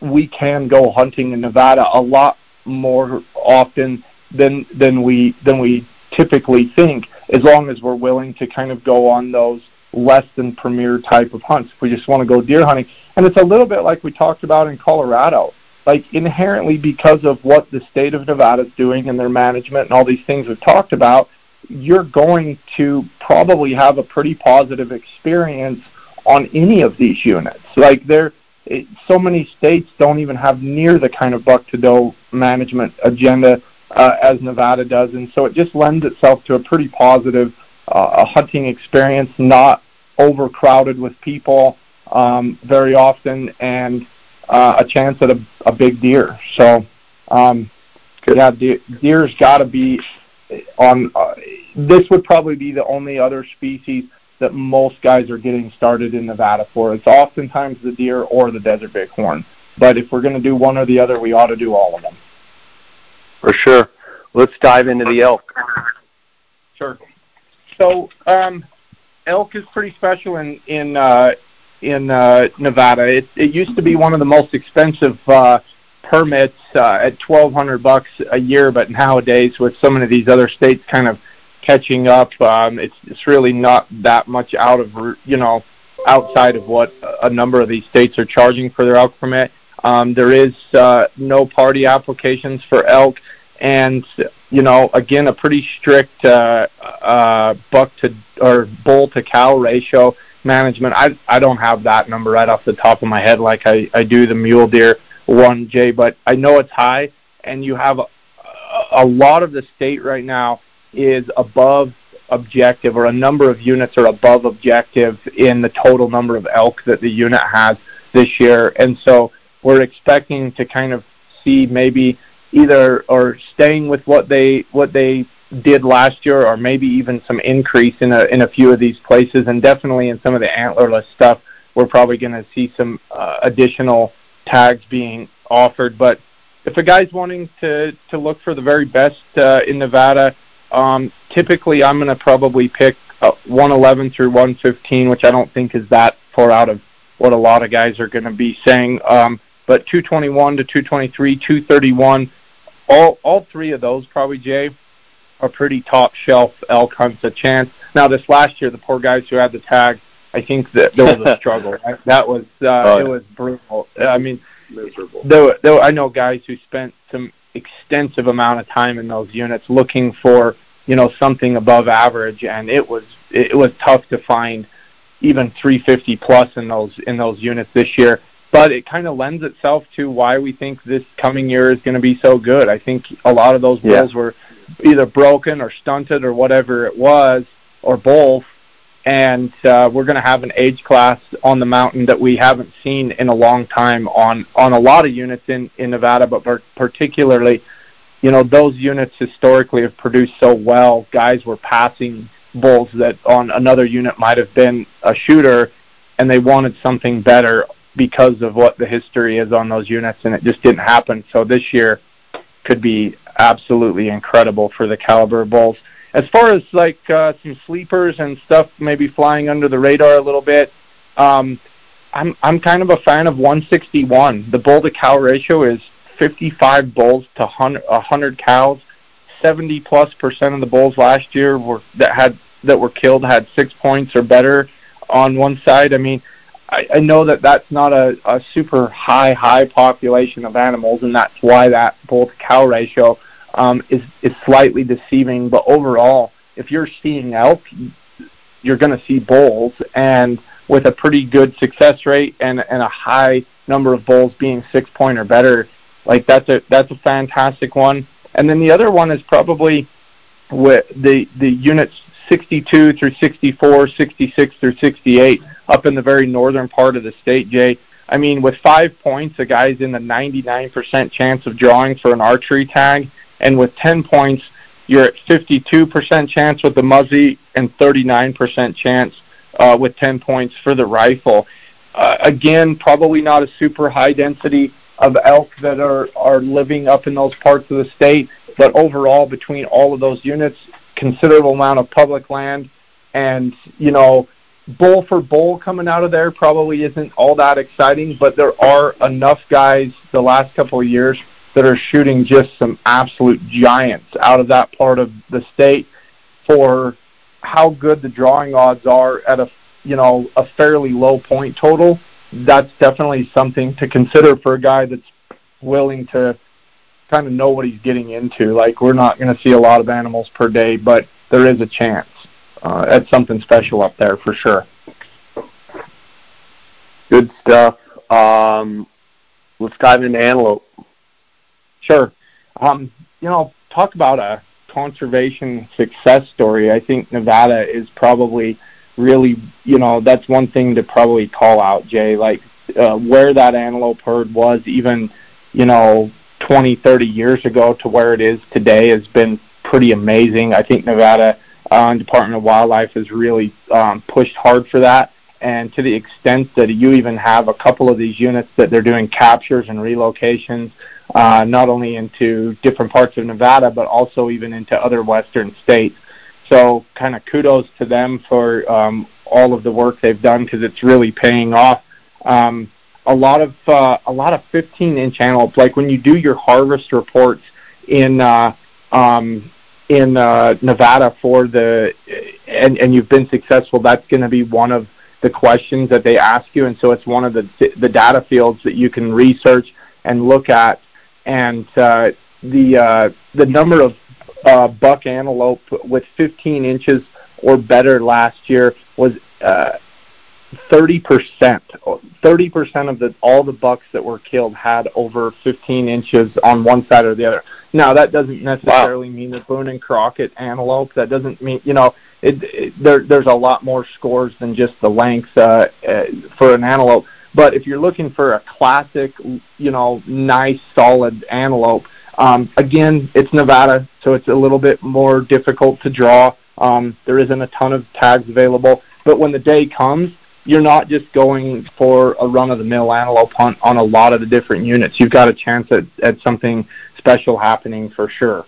we can go hunting in Nevada a lot more often than than we than we typically think, as long as we're willing to kind of go on those less than premier type of hunts. If we just want to go deer hunting, and it's a little bit like we talked about in Colorado like inherently because of what the state of Nevada is doing and their management and all these things we've talked about, you're going to probably have a pretty positive experience on any of these units. Like there, it, so many states don't even have near the kind of buck to doe management agenda uh, as Nevada does, and so it just lends itself to a pretty positive uh, hunting experience, not overcrowded with people um, very often, and uh, a chance at a, a big deer. So, um, yeah, de- deer's got to be on. Uh, this would probably be the only other species that most guys are getting started in Nevada for. It's oftentimes the deer or the desert bighorn. But if we're going to do one or the other, we ought to do all of them. For sure. Let's dive into the elk. Sure. So um, elk is pretty special in in uh, in uh, Nevada. It, it used to be one of the most expensive uh, permits uh, at twelve hundred bucks a year, but nowadays with so many of these other states kind of catching up, um, it's it's really not that much out of you know outside of what a number of these states are charging for their elk permit. Um, there is uh, no party applications for elk, and you know again a pretty strict uh, uh, buck to or bull to cow ratio management. I I don't have that number right off the top of my head like I I do the mule deer one Jay, but I know it's high, and you have a, a lot of the state right now is above objective, or a number of units are above objective in the total number of elk that the unit has this year, and so we're expecting to kind of see maybe either or staying with what they what they did last year, or maybe even some increase in a in a few of these places, and definitely in some of the antlerless stuff we're probably going to see some uh, additional tags being offered. But if a guy's wanting to to look for the very best uh, in Nevada, um, typically I'm going to probably pick uh, 111 through 115, which I don't think is that far out of what a lot of guys are going to be saying. Um, but 221 to 223, 231, all all three of those probably Jay are pretty top shelf elk hunts a chance. Now this last year, the poor guys who had the tag, I think that there was a struggle. That was uh, oh, it was brutal. I mean, miserable. Though, though I know guys who spent some extensive amount of time in those units looking for you know something above average, and it was it was tough to find even 350 plus in those in those units this year. But it kind of lends itself to why we think this coming year is going to be so good. I think a lot of those bulls yeah. were either broken or stunted or whatever it was, or both. And uh, we're going to have an age class on the mountain that we haven't seen in a long time on on a lot of units in in Nevada, but particularly, you know, those units historically have produced so well. Guys were passing bulls that on another unit might have been a shooter, and they wanted something better because of what the history is on those units, and it just didn't happen. So this year could be absolutely incredible for the caliber of bulls. As far as like uh, some sleepers and stuff maybe flying under the radar a little bit, um, I'm I'm kind of a fan of 161. The bull to cow ratio is 55 bulls to 100, 100 cows. 70 plus percent of the bulls last year were that had that were killed had six points or better on one side. I mean, I, I know that that's not a, a super high high population of animals, and that's why that bull to cow ratio um, is is slightly deceiving. But overall, if you're seeing elk, you're going to see bulls, and with a pretty good success rate and and a high number of bulls being six point or better, like that's a that's a fantastic one. And then the other one is probably with the the units 62 through 64, 66 through 68 up in the very northern part of the state, Jay. I mean, with five points, a guy's in the 99% chance of drawing for an archery tag, and with 10 points, you're at 52% chance with the Muzzy and 39% chance uh, with 10 points for the rifle. Uh, again, probably not a super high density of elk that are, are living up in those parts of the state, but overall, between all of those units, considerable amount of public land, and you know, bull for bull coming out of there probably isn't all that exciting, but there are enough guys the last couple of years that are shooting just some absolute giants out of that part of the state for how good the drawing odds are at a you know a fairly low point total. That's definitely something to consider for a guy that's willing to kind of know what he's getting into. Like we're not going to see a lot of animals per day, but there is a chance uh, that's something special up there for sure. Good stuff. Um, let's dive into antelope. Sure. Um, you know, talk about a conservation success story. I think Nevada is probably really, you know, that's one thing to probably call out, Jay. Like uh, where that antelope herd was even, you know, 20, 30 years ago to where it is today has been pretty amazing. I think Nevada uh, Department of Wildlife has really um, pushed hard for that. And to the extent that you even have a couple of these units that they're doing captures and relocations, uh, not only into different parts of Nevada, but also even into other western states. So kind of kudos to them for um, all of the work they've done because it's really paying off. Um, a lot of uh, a lot of 15 inch antelope, like when you do your harvest reports in uh, um, in uh, Nevada for the and and you've been successful, that's going to be one of the questions that they ask you, and so it's one of the the data fields that you can research and look at, and uh, the uh, the number of uh, buck antelope with 15 inches or better last year was uh, 30 percent. 30 percent of the all the bucks that were killed had over 15 inches on one side or the other. Now that doesn't necessarily wow. mean the Boone and Crockett antelope. That doesn't mean you know it, it, there. There's a lot more scores than just the length uh, uh, for an antelope. But if you're looking for a classic, you know, nice solid antelope, um, again, it's Nevada, so it's a little bit more difficult to draw. Um, there isn't a ton of tags available, but when the day comes, you're not just going for a run of the mill antelope hunt on a lot of the different units. You've got a chance at, at something special happening for sure.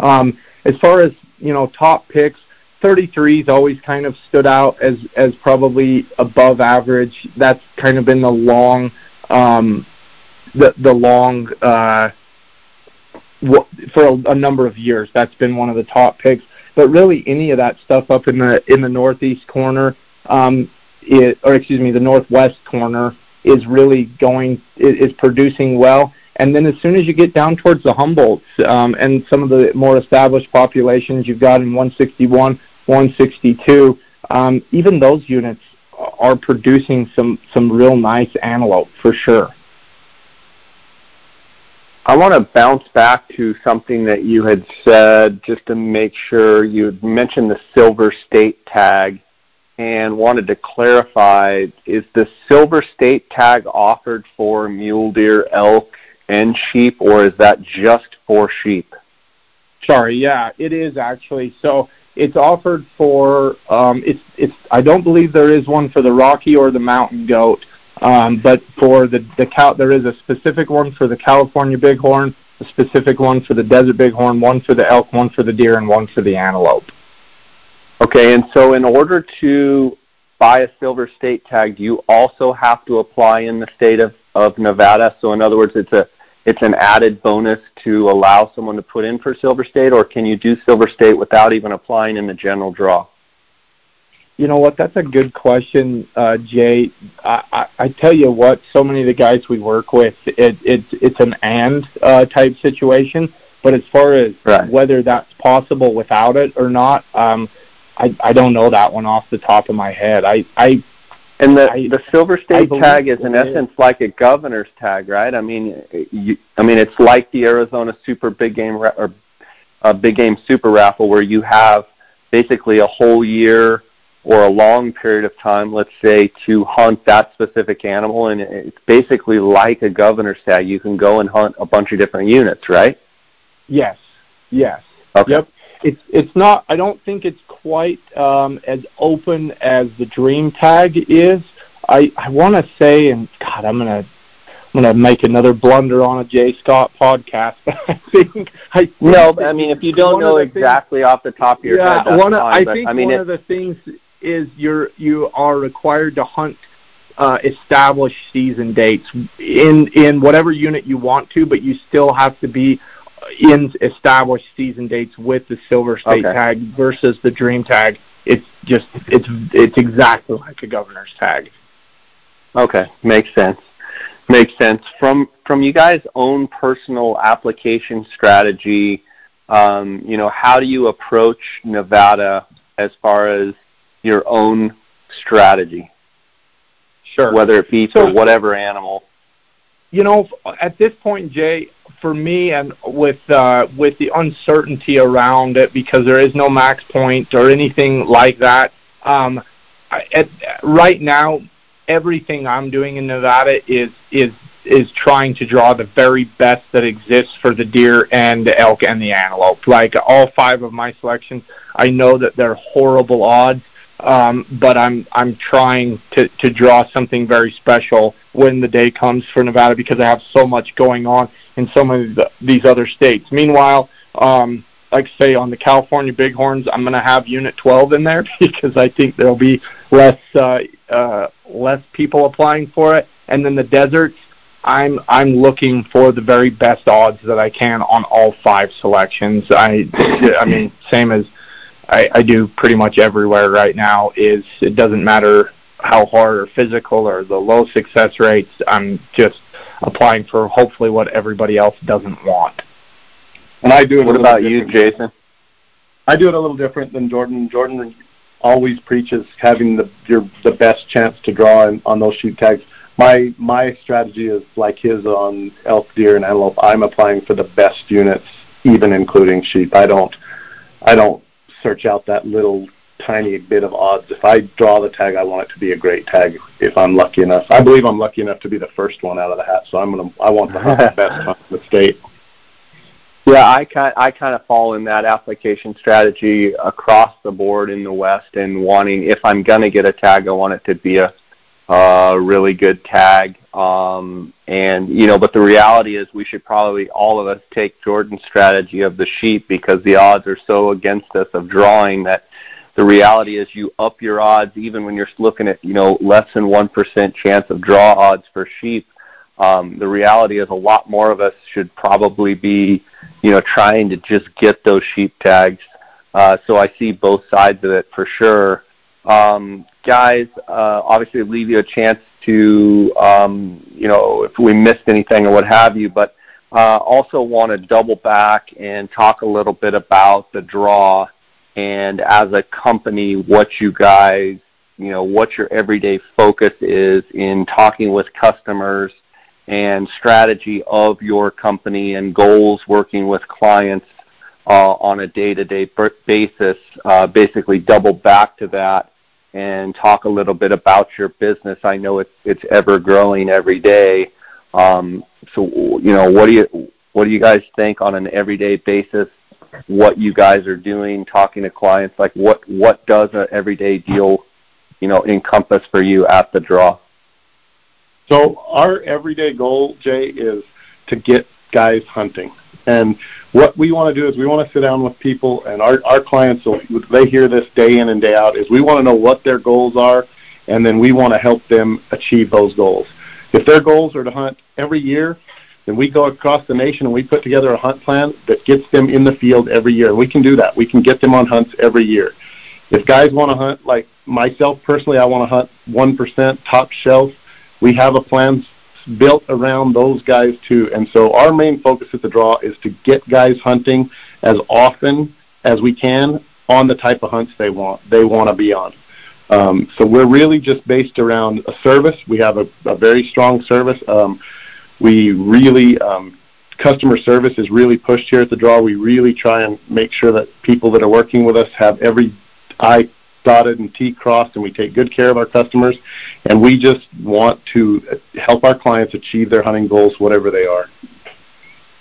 Um, as far as you know, top picks, 33's always kind of stood out as as probably above average. That's kind of been the long, um, the the long uh, for a, a number of years. That's been one of the top picks. But really, any of that stuff up in the in the northeast corner, um, it, or excuse me, the northwest corner is really going is producing well. And then as soon as you get down towards the Humboldts um, and some of the more established populations you've got in 161, 162, um, even those units are producing some some real nice antelope for sure. I want to bounce back to something that you had said just to make sure you mentioned the silver state tag and wanted to clarify is the silver state tag offered for mule deer, elk, and sheep or is that just for sheep? Sorry, yeah, it is actually. So it's offered for um, it's it's I don't believe there is one for the Rocky or the Mountain goat. Um, but for the the cow there is a specific one for the California bighorn, a specific one for the desert bighorn, one for the elk, one for the deer, and one for the antelope. Okay, and so in order to buy a silver state tag, do you also have to apply in the state of, of Nevada? So in other words, it's a it's an added bonus to allow someone to put in for silver state, or can you do silver state without even applying in the general draw? You know what? That's a good question, uh, Jay. I, I, I tell you what, so many of the guys we work with, it, it's it's an and uh, type situation. But as far as right. whether that's possible without it or not, um, I I don't know that one off the top of my head. I I and the I, the silver state tag is in essence like a governor's tag, right? I mean, you, I mean it's like the Arizona Super Big Game or a Big Game Super Raffle where you have basically a whole year or a long period of time, let's say, to hunt that specific animal. And it's basically like a governor's tag. You can go and hunt a bunch of different units, right? Yes. Yes. Okay. Yep. It's it's not. I don't think it's quite um, as open as the Dream Tag is. I I want to say, and God, I'm gonna I'm gonna make another blunder on a Jay Scott podcast. But I think I think no. I mean, if you don't know exactly things, off the top of your yeah, head, one of, fine, I but, think I mean, one it, of the things is you're you are required to hunt uh, established season dates in in whatever unit you want to, but you still have to be in established season dates with the silver state okay. tag versus the dream tag. It's just it's it's exactly like a governor's tag. Okay, makes sense. Makes sense. From from you guys' own personal application strategy, um, you know, how do you approach Nevada as far as your own strategy. Sure. Whether it be so, for whatever animal. You know, at this point, Jay, for me, and with uh, with the uncertainty around it, because there is no max point or anything like that. Um, at, right now, everything I'm doing in Nevada is is is trying to draw the very best that exists for the deer and the elk and the antelope. Like all five of my selections, I know that they're horrible odds, but I'm I'm trying to to draw something very special when the day comes for Nevada because I have so much going on in so many of the, these other states. Meanwhile, um, like say on the California Bighorns, I'm going to have Unit 12 in there because I think there'll be less uh, uh, less people applying for it. And then the deserts, I'm I'm looking for the very best odds that I can on all five selections. I I mean same as I, I do pretty much everywhere right now is it doesn't matter how hard or physical or the low success rates. I'm just applying for hopefully what everybody else doesn't want. And I do it. What about you, Jason? I do it a little different than Jordan. Jordan always preaches having the your the best chance to draw in, on those shoot tags. My my strategy is like his on elk, deer, and antelope. I'm applying for the best units, even including sheep. I don't I don't search out that little tiny bit of odds. If I draw the tag, I want it to be a great tag. If I'm lucky enough, I believe I'm lucky enough to be the first one out of the hat. So I'm gonna I want the best hunt in the state. Yeah, I kind I kind of fall in that application strategy across the board in the West, and wanting if I'm gonna get a tag, I want it to be a uh, really good tag. Um, and you know, but the reality is, we should probably all of us take Jordan's strategy of the sheep because the odds are so against us of drawing that the reality is you up your odds even when you're looking at you know less than one percent chance of draw odds for sheep. Um, the reality is a lot more of us should probably be you know trying to just get those sheep tags. Uh, so I see both sides of it for sure. Um, guys, uh, obviously leave you a chance to, um, you know, if we missed anything or what have you, but uh, also want to double back and talk a little bit about the draw and as a company, what you guys, you know, what your everyday focus is in talking with customers and strategy of your company and goals working with clients uh, on a day-to-day basis. Uh, basically, double back to that and talk a little bit about your business. I know it's it's ever growing every day. Um, so you know, what do you what do you guys think on an everyday basis? What you guys are doing, talking to clients, like what what does an everyday deal, you know, encompass for you at the draw? So our everyday goal, Jay, is to get guys hunting. And what we want to do is we want to sit down with people, and our, our clients, they hear this day in and day out, is we want to know what their goals are, and then we want to help them achieve those goals. If their goals are to hunt every year, then we go across the nation and we put together a hunt plan that gets them in the field every year. We can do that. We can get them on hunts every year. If guys want to hunt, like myself personally, I want to hunt 1% top shelf. We have a plan built around those guys too. And so our main focus at the draw is to get guys hunting as often as we can on the type of hunts they want they want to be on. Um, so we're really just based around a service. We have a, a very strong service. Um, we really um, customer service is really pushed here at the draw. We really try and make sure that people that are working with us have every I dotted and T crossed, and we take good care of our customers. And we just want to help our clients achieve their hunting goals, whatever they are.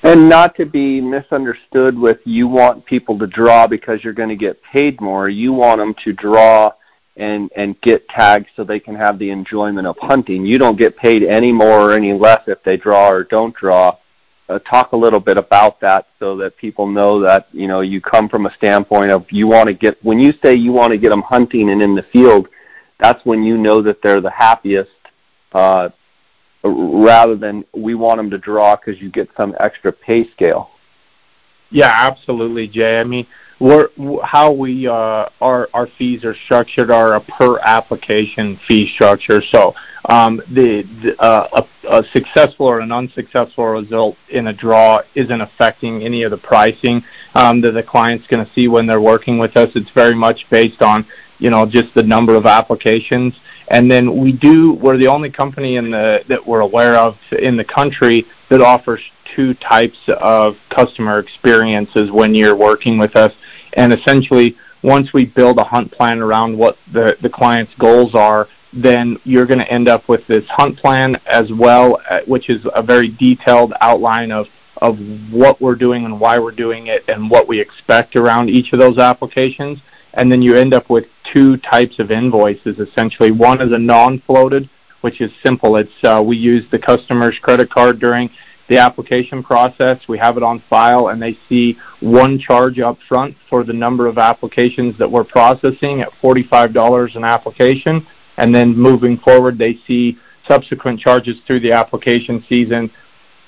And not to be misunderstood with you want people to draw because you're going to get paid more. You want them to draw and and get tags so they can have the enjoyment of hunting. You don't get paid any more or any less if they draw or don't draw uh, talk a little bit about that so that people know that you know you come from a standpoint of you want to get when you say you want to get them hunting and in the field that's when you know that they're the happiest uh, rather than we want them to draw because you get some extra pay scale. Yeah absolutely jay. I mean how we uh, our fees are structured are a per application fee structure. So um, uh, a, successful or an unsuccessful result in a draw isn't affecting any of the pricing um, that the client's going to see when they're working with us. It's very much based on you know just the number of applications. And then we do we're the only company that we're aware of in the country that offers two types of customer experiences when you're working with us. And essentially, once we build a hunt plan around what the, client's goals are, then you're going to end up with this hunt plan as well, uh, which is a very detailed outline of, of what we're doing and why we're doing it and what we expect around each of those applications. And then you end up with two types of invoices essentially. One is a non floated, which is simple. It's uh, we use the customer's credit card during the application process. We have it on file, and they see one charge up front for the number of applications that we're processing at $45 an application. And then moving forward, they see subsequent charges through the application season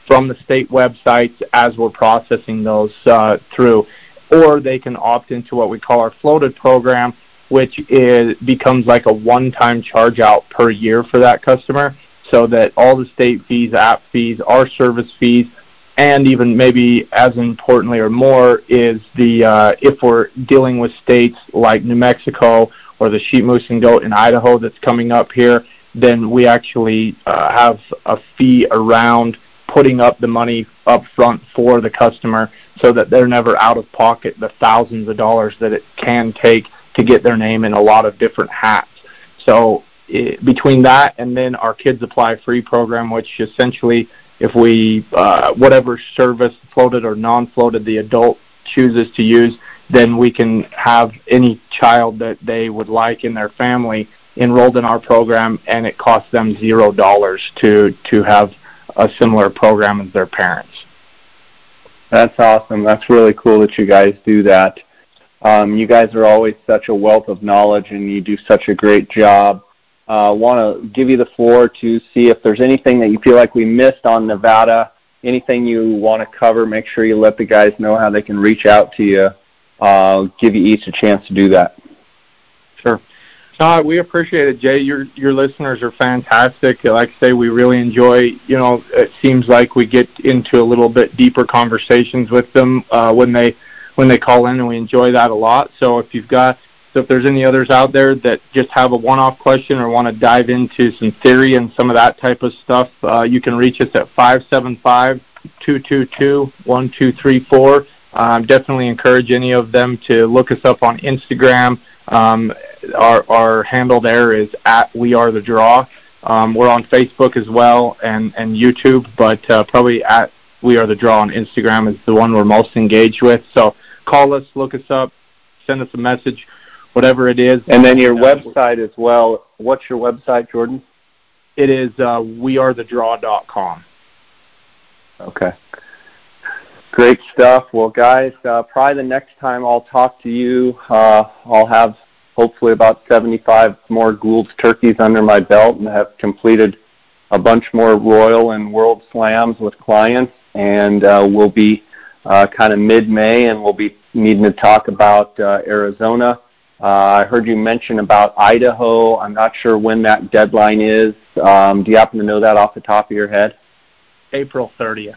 from the state websites as we're processing those uh, through. Or they can opt into what we call our floated program, which is, becomes like a one-time charge out per year for that customer so that all the state fees, app fees, our service fees, and even maybe as importantly or more is the uh, if we're dealing with states like New Mexico or the sheep, moose, and goat in Idaho that's coming up here, then we actually uh, have a fee around putting up the money up front for the customer so that they're never out of pocket the thousands of dollars that it can take to get their name in a lot of different hats. So between that and then our Kids Apply Free program, which essentially if we uh, whatever service floated or non-floated the adult chooses to use, then we can have any child that they would like in their family enrolled in our program, and it costs them zero dollars to to have a similar program as their parents. That's awesome. That's really cool that you guys do that. Um, you guys are always such a wealth of knowledge, and you do such a great job. I uh, want to give you the floor to see if there's anything that you feel like we missed on Nevada, anything you want to cover. Make sure you let the guys know how they can reach out to you. Uh, give you each a chance to do that. No, we appreciate it, Jay. Your your listeners are fantastic. Like I say, we really enjoy. You know, it seems like we get into a little bit deeper conversations with them uh, when they when they call in, and we enjoy that a lot. So if you've got so if there's any others out there that just have a one-off question or want to dive into some theory and some of that type of stuff, uh, you can reach us at five seven five two two two one two three four. Um, definitely encourage any of them to look us up on Instagram. Um, our, our handle there is at We Are the Draw. Um, we're on Facebook as well and, and YouTube, but uh, probably at We Are the Draw on Instagram is the one we're most engaged with. So call us, look us up, send us a message, whatever it is. And then your uh, website as well. What's your website, Jordan? It is uh, wearethedraw.com. Okay. Great stuff. Well, guys, uh, probably the next time I'll talk to you, uh, I'll have hopefully about 75 more Gould's turkeys under my belt and have completed a bunch more Royal and World Slams with clients. And uh, we'll be uh, kind of mid-May, and we'll be needing to talk about uh, Arizona. Uh, I heard you mention about Idaho. I'm not sure when that deadline is. Um, do you happen to know that off the top of your head? April 30th.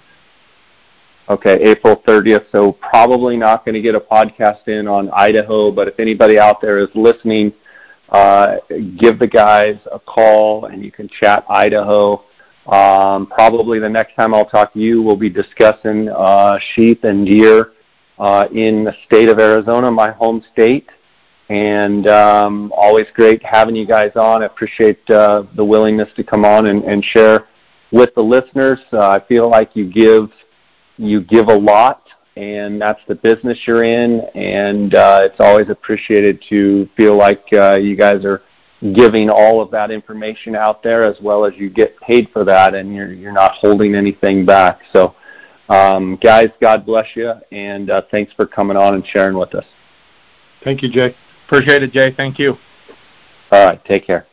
Okay, April 30th. So probably not going to get a podcast in on Idaho, but if anybody out there is listening, uh, give the guys a call and you can chat Idaho. Um, probably the next time I'll talk to you, we'll be discussing uh, sheep and deer uh, in the state of Arizona, my home state. And um, always great having you guys on. I appreciate uh, the willingness to come on and, and share with the listeners. Uh, I feel like you give you give a lot, and that's the business you're in, and uh, it's always appreciated to feel like uh, you guys are giving all of that information out there as well as you get paid for that and you're you're not holding anything back. So um, guys, God bless you and uh, thanks for coming on and sharing with us. Thank you, Jay. Appreciate it, Jay. Thank you. All right, take care.